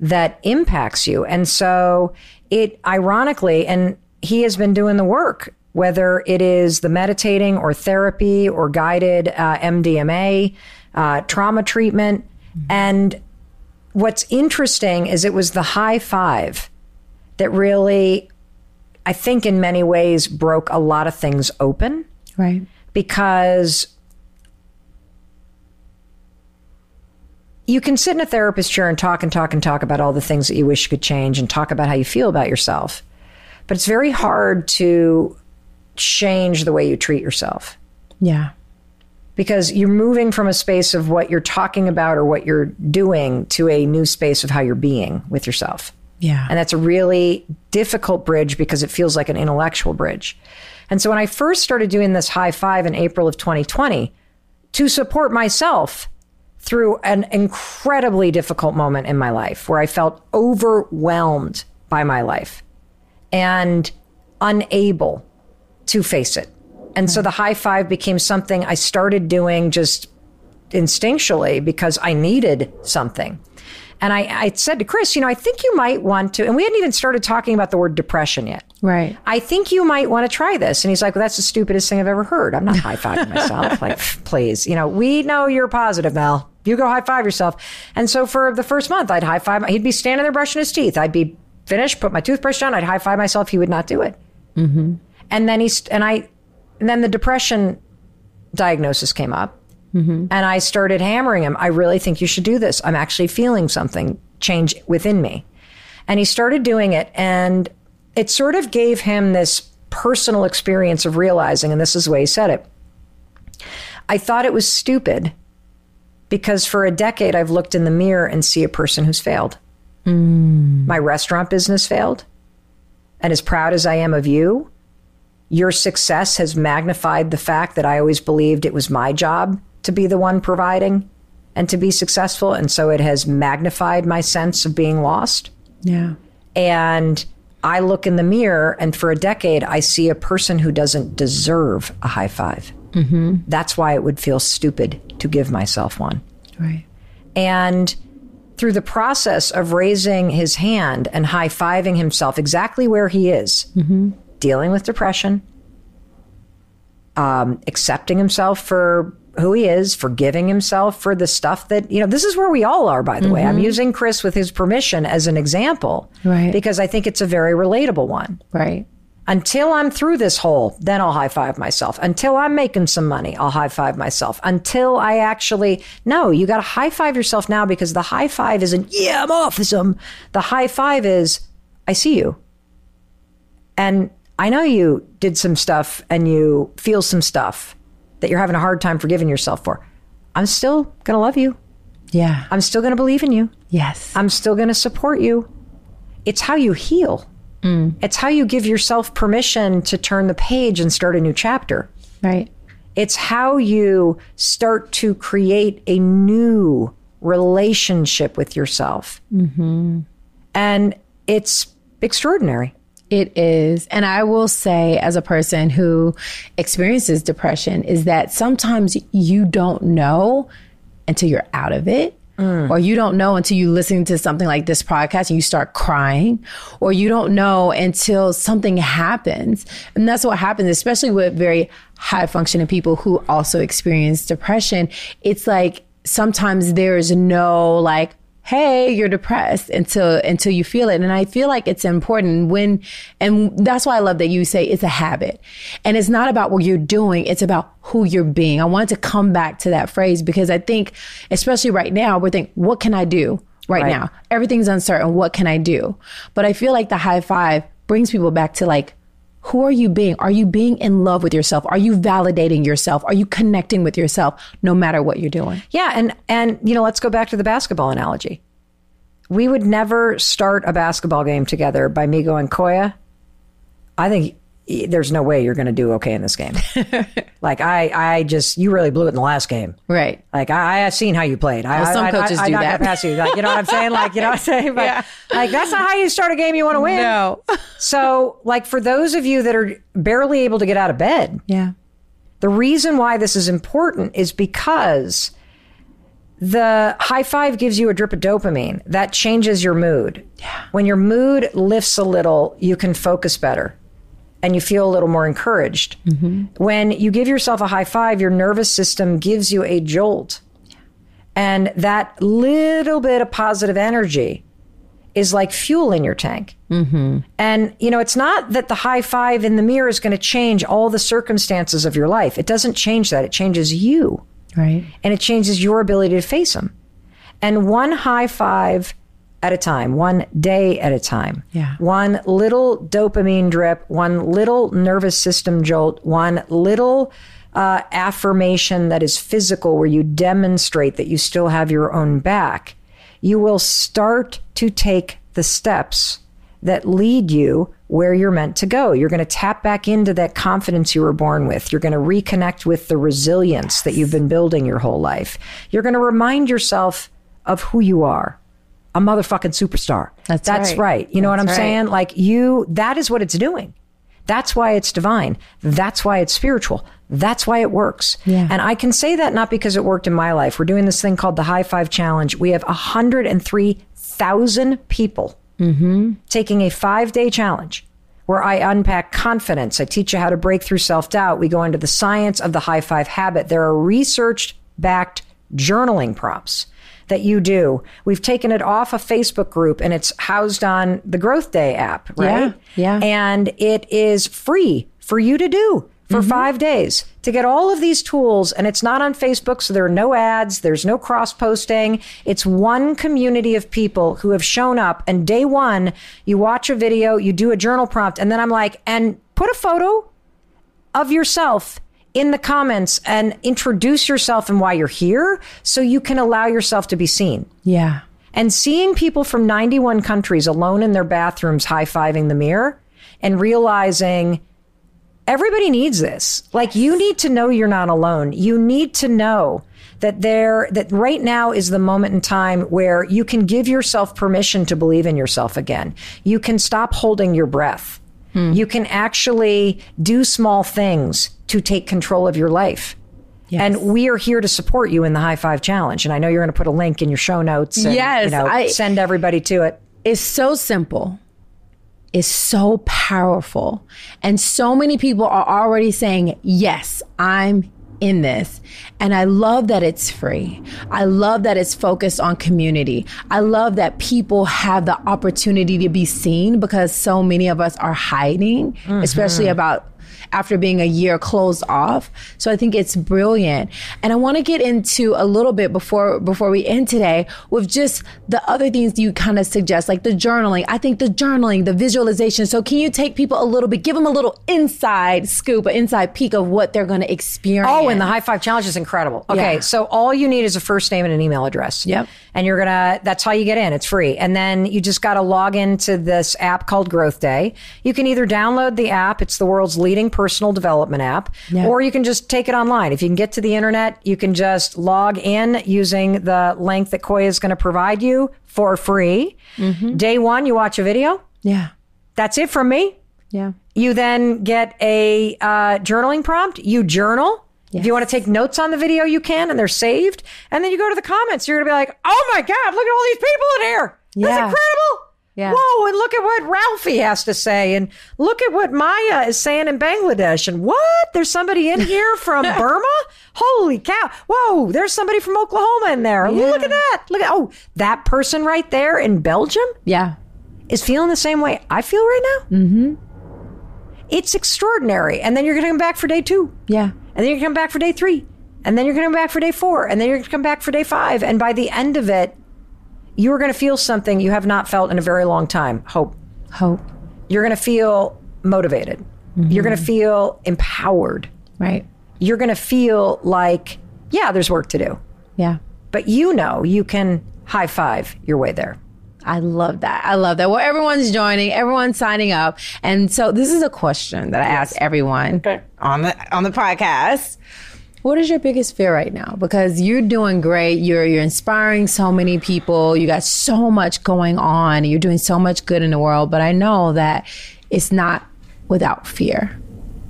that impacts you. And so it ironically, and he has been doing the work, whether it is the meditating or therapy or guided uh, MDMA, uh, trauma treatment. And what's interesting is it was the high five that really, I think, in many ways, broke a lot of things open Right. because you can sit in a therapist chair and talk and talk and talk about all the things that you wish you could change and talk about how you feel about yourself. But it's very hard to change the way you treat yourself Yeah. because you're moving from a space of what you're talking about or what you're doing to a new space of how you're being with yourself. Yeah. And that's a really difficult bridge because it feels like an intellectual bridge. And so when I first started doing this high five in April of 2020 to support myself through an incredibly difficult moment in my life where I felt overwhelmed by my life and unable to face it. And so mm. the high five became something I started doing just instinctually because I needed something. And I, I said to Chris, you know, I think you might want to, and we hadn't even started talking about the word depression yet. Right. I think you might want to try this. And he's like, well, that's the stupidest thing I've ever heard. I'm not high fiving myself. like, please, you know, we know you're positive, Mel. You go high five yourself. And so for the first month, I'd high five. He'd be standing there brushing his teeth. I'd be finished, put my toothbrush down. I'd high five myself. He would not do it. Mm-hmm. And then he's, and I, and then the depression diagnosis came up. Mm-hmm. And I started hammering him. I really think you should do this. I'm actually feeling something change within me. And he started doing it. And it sort of gave him this personal experience of realizing, and this is the way he said it. I thought it was stupid because for a decade I've looked in the mirror and see a person who's failed. Mm. My restaurant business failed. And as proud as I am of you, your success has magnified the fact that I always believed it was my job to be the one providing and to be successful. And so it has magnified my sense of being lost. Yeah. And I look in the mirror, and for a decade, I see a person who doesn't deserve a high 5 mm-hmm. That's why it would feel stupid to give myself one. Right. And through the process of raising his hand and high fiving himself exactly where he is, dealing with depression, um, accepting himself for who he is, forgiving himself for the stuff that, you know, this is where we all are, by the way. I'm mm-hmm. using Chris with his permission as an example. Right. Because I think it's a very relatable one. Right. Until I'm through this hole, then I'll high five myself. Until I'm making some money, I'll high five myself. Until I actually, no, you got to high five yourself now because the high five isn't, yeah, I'm awesome. Um, the high five is, I see you. And I know you did some stuff and you feel some stuff that you're having a hard time forgiving yourself for. I'm still going to love you. Yeah. I'm still going to believe in you. Yes. I'm still going to support you. It's how you heal. Mm. It's how you give yourself permission to turn the page and start a new chapter. right. It's how you start to create a new relationship with yourself. Mm-hmm. And it's extraordinary. It is. And I will say, as a person who experiences depression, is that sometimes you don't know until you're out of it. Mm. Or you don't know until you listen to something like this podcast and you start crying, or you don't know until something happens. And that's what happens, especially with very high functioning people who also experience depression. It's like sometimes there's no like, hey you're depressed until until you feel it. And i feel like it's important when and that's why i love that you say it's a habit. And it's not about what you're doing it's about who you're being. I wanted to come back to that phrase because i think especially right now we're thinking what can i do right, Right. now? Everything's uncertain. What can i do? But i feel like the high five brings people back to like who are you being? Are you being in love with yourself? Are you validating yourself? Are you connecting with yourself no matter what you're doing? Yeah, and and you know, let's go back to the basketball analogy. We would never start a basketball game together by me going, Koya, I think there's no way you're going to do okay in this game. like I, I just you really blew it in the last game. Right. Like I, I have seen how you played. I, Well, some I, coaches I, I, do that. pass you. Like, you know what I'm saying? Like you know what I'm saying? But Yeah. like that's not how you start a game you want to win. No. So like for those of you that are barely able to get out of bed, Yeah. the reason why this is important is because the high five gives you a drip of dopamine that changes your mood. Yeah. When your mood lifts a little, you can focus better and you feel a little more encouraged. Mm-hmm. When you give yourself a high five, your nervous system gives you a jolt. And that little bit of positive energy is like fuel in your tank. Mm-hmm. And, you know, it's not that the high five in the mirror is going to change all the circumstances of your life. It doesn't change that. It changes you Right. and it changes your ability to face them. And one high five at a time, one day at a time, Yeah. one little dopamine drip, one little nervous system jolt, one little uh, affirmation that is physical where you demonstrate that you still have your own back, you will start to take the steps that lead you where you're meant to go. You're going to tap back into that confidence you were born with. You're going to reconnect with the resilience that you've been building your whole life. You're going to remind yourself of who you are. A motherfucking superstar. That's right. right. You know what I'm right. saying? Like you, that is what it's doing. That's why it's divine. That's why it's spiritual. That's why it works. Yeah. And I can say that not because it worked in my life. We're doing this thing called the High Five Challenge. We have 103,000 people mm-hmm. taking a five day challenge where I unpack confidence. I teach you how to break through self doubt. We go into the science of the high five habit. There are research backed journaling prompts that you do. We've taken it off a Facebook group and it's housed on the Growth Day app, right? Yeah, yeah. And it is free for you to do for mm-hmm. five days to get all of these tools. And it's not on Facebook, so there are no ads, there's no cross posting. It's one community of people who have shown up. And day one, you watch a video, you do a journal prompt, and then I'm like, and put a photo of yourself in the comments and introduce yourself and why you're here so you can allow yourself to be seen. Yeah. And seeing people from 91 countries alone in their bathrooms high fiving the mirror and realizing everybody needs this. Like you need to know you're not alone. You need to know that there that right now is the moment in time where you can give yourself permission to believe in yourself again. You can stop holding your breath. Hmm. You can actually do small things to take control of your life. And we are here to support you in the High Five Challenge. And I know you're going to put a link in your show notes. And, Yes, you know, I- send everybody to it. It's so simple. It's so powerful. And so many people are already saying, Yes, I'm in this. And I love that it's free. I love that it's focused on community. I love that people have the opportunity to be seen because so many of us are hiding, especially mm-hmm. about after being a year closed off. So I think it's brilliant. And I want to get into a little bit before before we end today with just the other things you kind of suggest, like the journaling. I think the journaling, the visualization. So can you take people a little bit, give them a little inside scoop, an inside peek of what they're going to experience? Oh, and the high five challenge is incredible. Okay, Yeah. so all you need is a first name and an email address. Yep. And you're gonna that's how you get in. It's free. And then you just gotta log into this app called Growth Day. You can either download the app, it's the world's leading personal development app, Yeah. or you can just take it online. If you can get to the internet, you can just log in using the link that Koya is gonna provide you for free. Mm-hmm. Day one, you watch a video. yeah, That's it from me. yeah, You then get a uh, journaling prompt. You journal. If you want to take notes on the video, you can, and they're saved. And then you go to the comments. You're going to be like, oh my God, look at all these people in here. That's incredible. Yeah. Whoa, and look at what Ralphie has to say. And look at what Maya is saying in Bangladesh. And what? There's somebody in here from Burma? Holy cow. Whoa, there's somebody from Oklahoma in there. Look at that. Look at, oh, that person right there in Belgium yeah, is feeling the same way I feel right now. Mm-hmm. It's extraordinary. And then you're going to come back for day two. yeah. And then you're going to come back for day three. And then you're going to come back for day four. And then you're going to come back for day five. And by the end of it, you are going to feel something you have not felt in a very long time hope. Hope. You're going to feel motivated. Mm-hmm. You're going to feel empowered. Right. You're going to feel like, yeah, there's work to do. Yeah. But you know you can high five your way there. I love that. I love that. Well, everyone's joining, everyone's signing up. And so this is a question that I ask everyone on the on the podcast. What is your biggest fear right now? Because you're doing great. You're you're inspiring so many people. You got so much going on. You're doing so much good in the world, but I know that it's not without fear.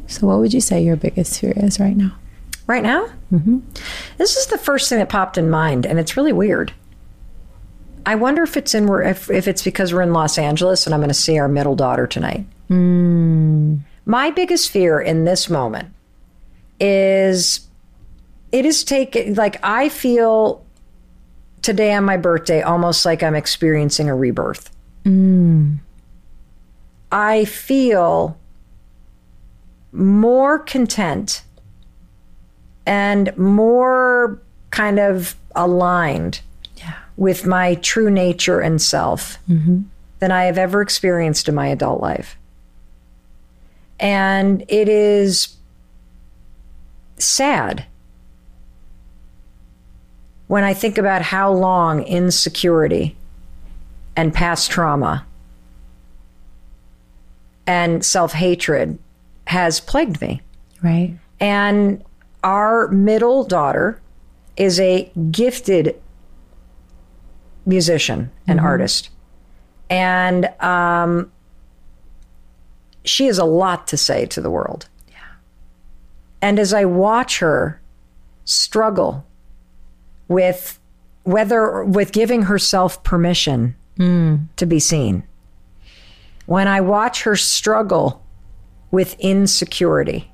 So what would you say your biggest fear is right now? Right now? Mm-hmm. This is the first thing that popped in mind, and it's really weird. I wonder if it's in if, if it's because we're in Los Angeles and I'm going to see our middle daughter tonight. My biggest fear in this moment is it is taken like I feel today on my birthday almost like I'm experiencing a rebirth. Mm. I feel more content and more kind of aligned Yeah. with my true nature and self mm-hmm. than I have ever experienced in my adult life. And it is sad when I think about how long insecurity and past trauma and self hatred has plagued me. Right. And our middle daughter is a gifted musician and artist. And um, she has a lot to say to the world. Yeah. And as I watch her struggle with whether with giving herself permission to be seen, when I watch her struggle with insecurity,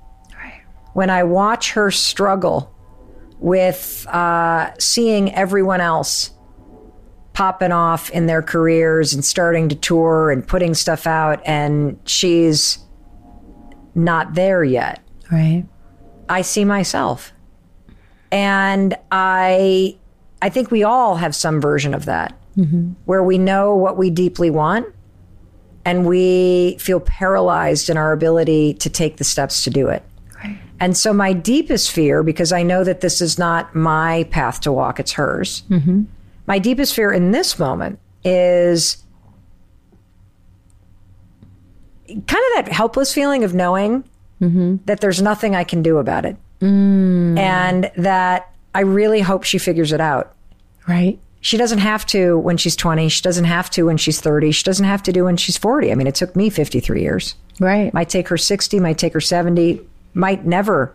when I watch her struggle with uh, seeing everyone else popping off in their careers and starting to tour and putting stuff out, and she's not there yet. Right. I see myself. And I I think we all have some version of that where we know what we deeply want and we feel paralyzed in our ability to take the steps to do it. Right. And so my deepest fear because I know that this is not my path to walk, it's hers. Mm-hmm. My deepest fear in this moment is kind of that helpless feeling of knowing mm-hmm. that there's nothing I can do about it. Mm. And that I really hope she figures it out. Right. She doesn't have to when she's 20. She doesn't have to when she's 30. She doesn't have to do when she's 40. I mean, it took me 53 years. Right. Might take her 60, might take her 70, might never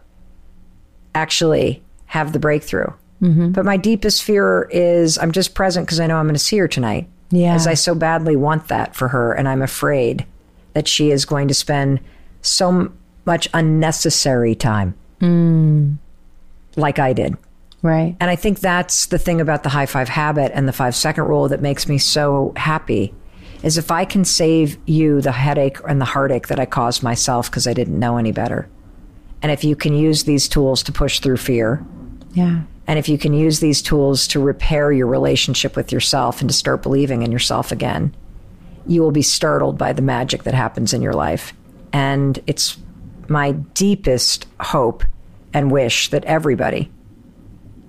actually have the breakthrough. Mm-hmm. But my deepest fear is I'm just present because I know I'm going to see her tonight. Yeah. As I so badly want that for her. And I'm afraid that she is going to spend so much unnecessary time Mm. like I did. Right. And I think that's the thing about the high five habit and the five second rule that makes me so happy is if I can save you the headache and the heartache that I caused myself because I didn't know any better. And if you can use these tools to push through fear, Yeah. and if you can use these tools to repair your relationship with yourself and to start believing in yourself again, you will be startled by the magic that happens in your life. And it's my deepest hope and wish that everybody,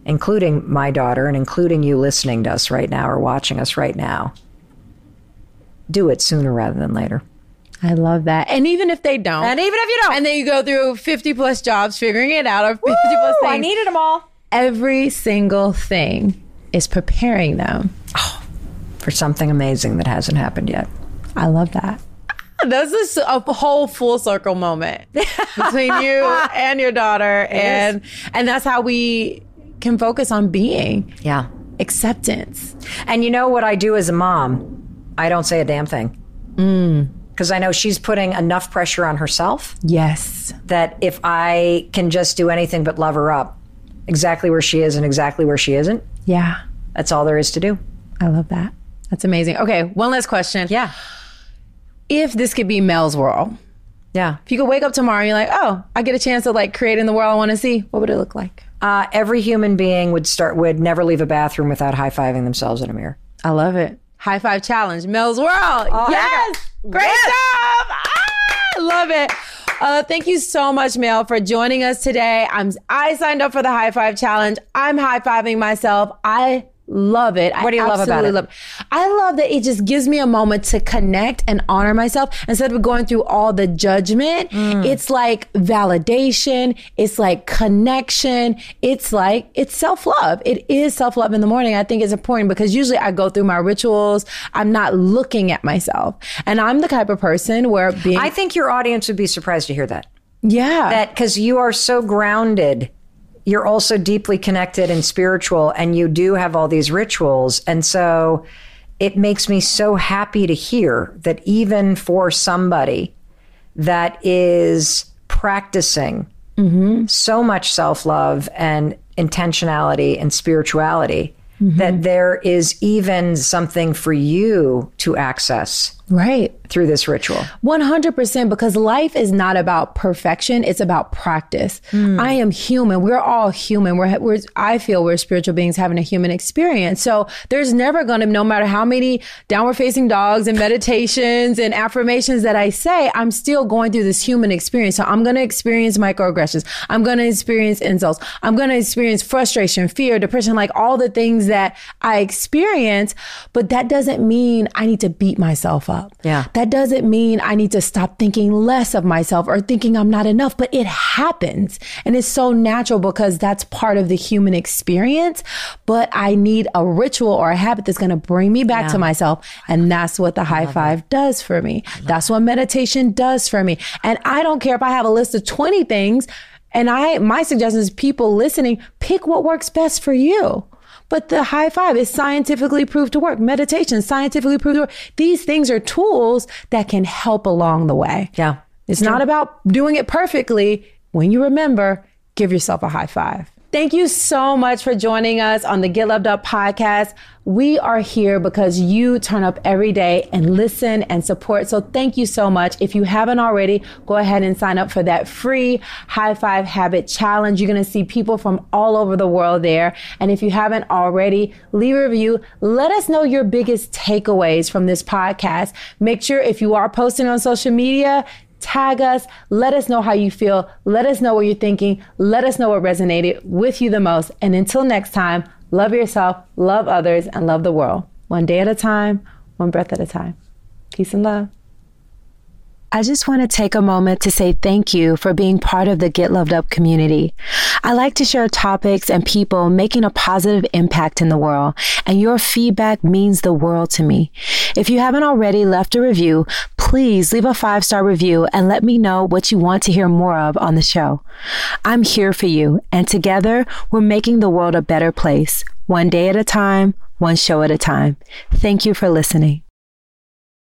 including my daughter and including you listening to us right now or watching us right now, do it sooner rather than later. I love that. And even if they don't, And even if you don't, and then you go through 50 plus jobs figuring it out or 50 plus things. I needed them all every single thing is preparing them. Oh, for something amazing that hasn't happened yet. I love that. This is a whole full circle moment between you and your daughter, and and that's how we can focus on being Yeah. acceptance. And you know what I do as a mom? I don't say a damn thing. Mm. Because I know she's putting enough pressure on herself Yes, that if I can just do anything but love her up, exactly where she is and exactly where she isn't, yeah, that's all there is to do. I love that. That's amazing. Okay, one last question. Yeah. If this could be Mel's world, Yeah. if you could wake up tomorrow and you're like, oh, I get a chance to like create in the world I want to see, what would it look like? Uh, every human being would start would never leave a bathroom without high fiving themselves in a mirror. I love it. High five challenge, Mel's World. yes, great job. Ah, I love it. Uh, thank you so much, Mel, for joining us today. I'm I signed up for the high five challenge. I'm high fiving myself. I love it. What do you love about it? Love I love that it just gives me a moment to connect and honor myself instead of going through all the judgment. Mm. It's like validation. It's like connection. It's like it's self love. It is self love in the morning. I think it's important because usually I go through my rituals. I'm not looking at myself, and I'm the type of person where being I think your audience would be surprised to hear that. yeah That because you are so grounded, you're also deeply connected and spiritual, and you do have all these rituals. And so it makes me so happy to hear that even for somebody that is practicing mm-hmm. so much self love and intentionality and spirituality, that mm-hmm. there is even something for you to access right. through this ritual. 100% because life is not about perfection it's about practice. Hmm. I am human. We're all human. We're, we're i feel we're spiritual beings having a human experience. So there's never going to no matter how many downward facing dogs and meditations and affirmations that i say i'm still going through this human experience. So i'm going to experience microaggressions. I'm going to experience insults. I'm going to experience frustration fear depression like all the things that i experience. But that doesn't mean i need to beat myself up Yeah. that doesn't mean I need to stop thinking less of myself or thinking I'm not enough, but it happens. And it's so natural because that's part of the human experience. But I need a ritual or a habit that's going to bring me back to myself. And that's what the high five does for me. That's what meditation does for me. And I don't care if I have a list of 20 things. And I, my suggestion is people listening, pick what works best for you. But the high five is scientifically proved to work. Meditation, scientifically proved to work. These things are tools that can help along the way. Yeah. It's not about doing it perfectly. When you remember, give yourself a high five. Thank you so much for joining us on the Get Loved Up podcast. We are here because you turn up every day and listen and support. So thank you so much. If you haven't already, go ahead and sign up for that free high five habit challenge. You're going to see people from all over the world there. And if you haven't already, leave a review. Let us know your biggest takeaways from this podcast. Make sure if you are posting on social media, tag us. Let us know how you feel. Let us know what you're thinking. Let us know what resonated with you the most. And until next time, love yourself, love others, and love the world. One day at a time, one breath at a time. Peace and love. I just want to take a moment to say thank you for being part of the Get Loved Up community. I like to share topics and people making a positive impact in the world, and your feedback means the world to me. If you haven't already left a review, please leave a five star review and let me know what you want to hear more of on the show. I'm here for you, and together we're making the world a better place, one day at a time, one show at a time. Thank you for listening.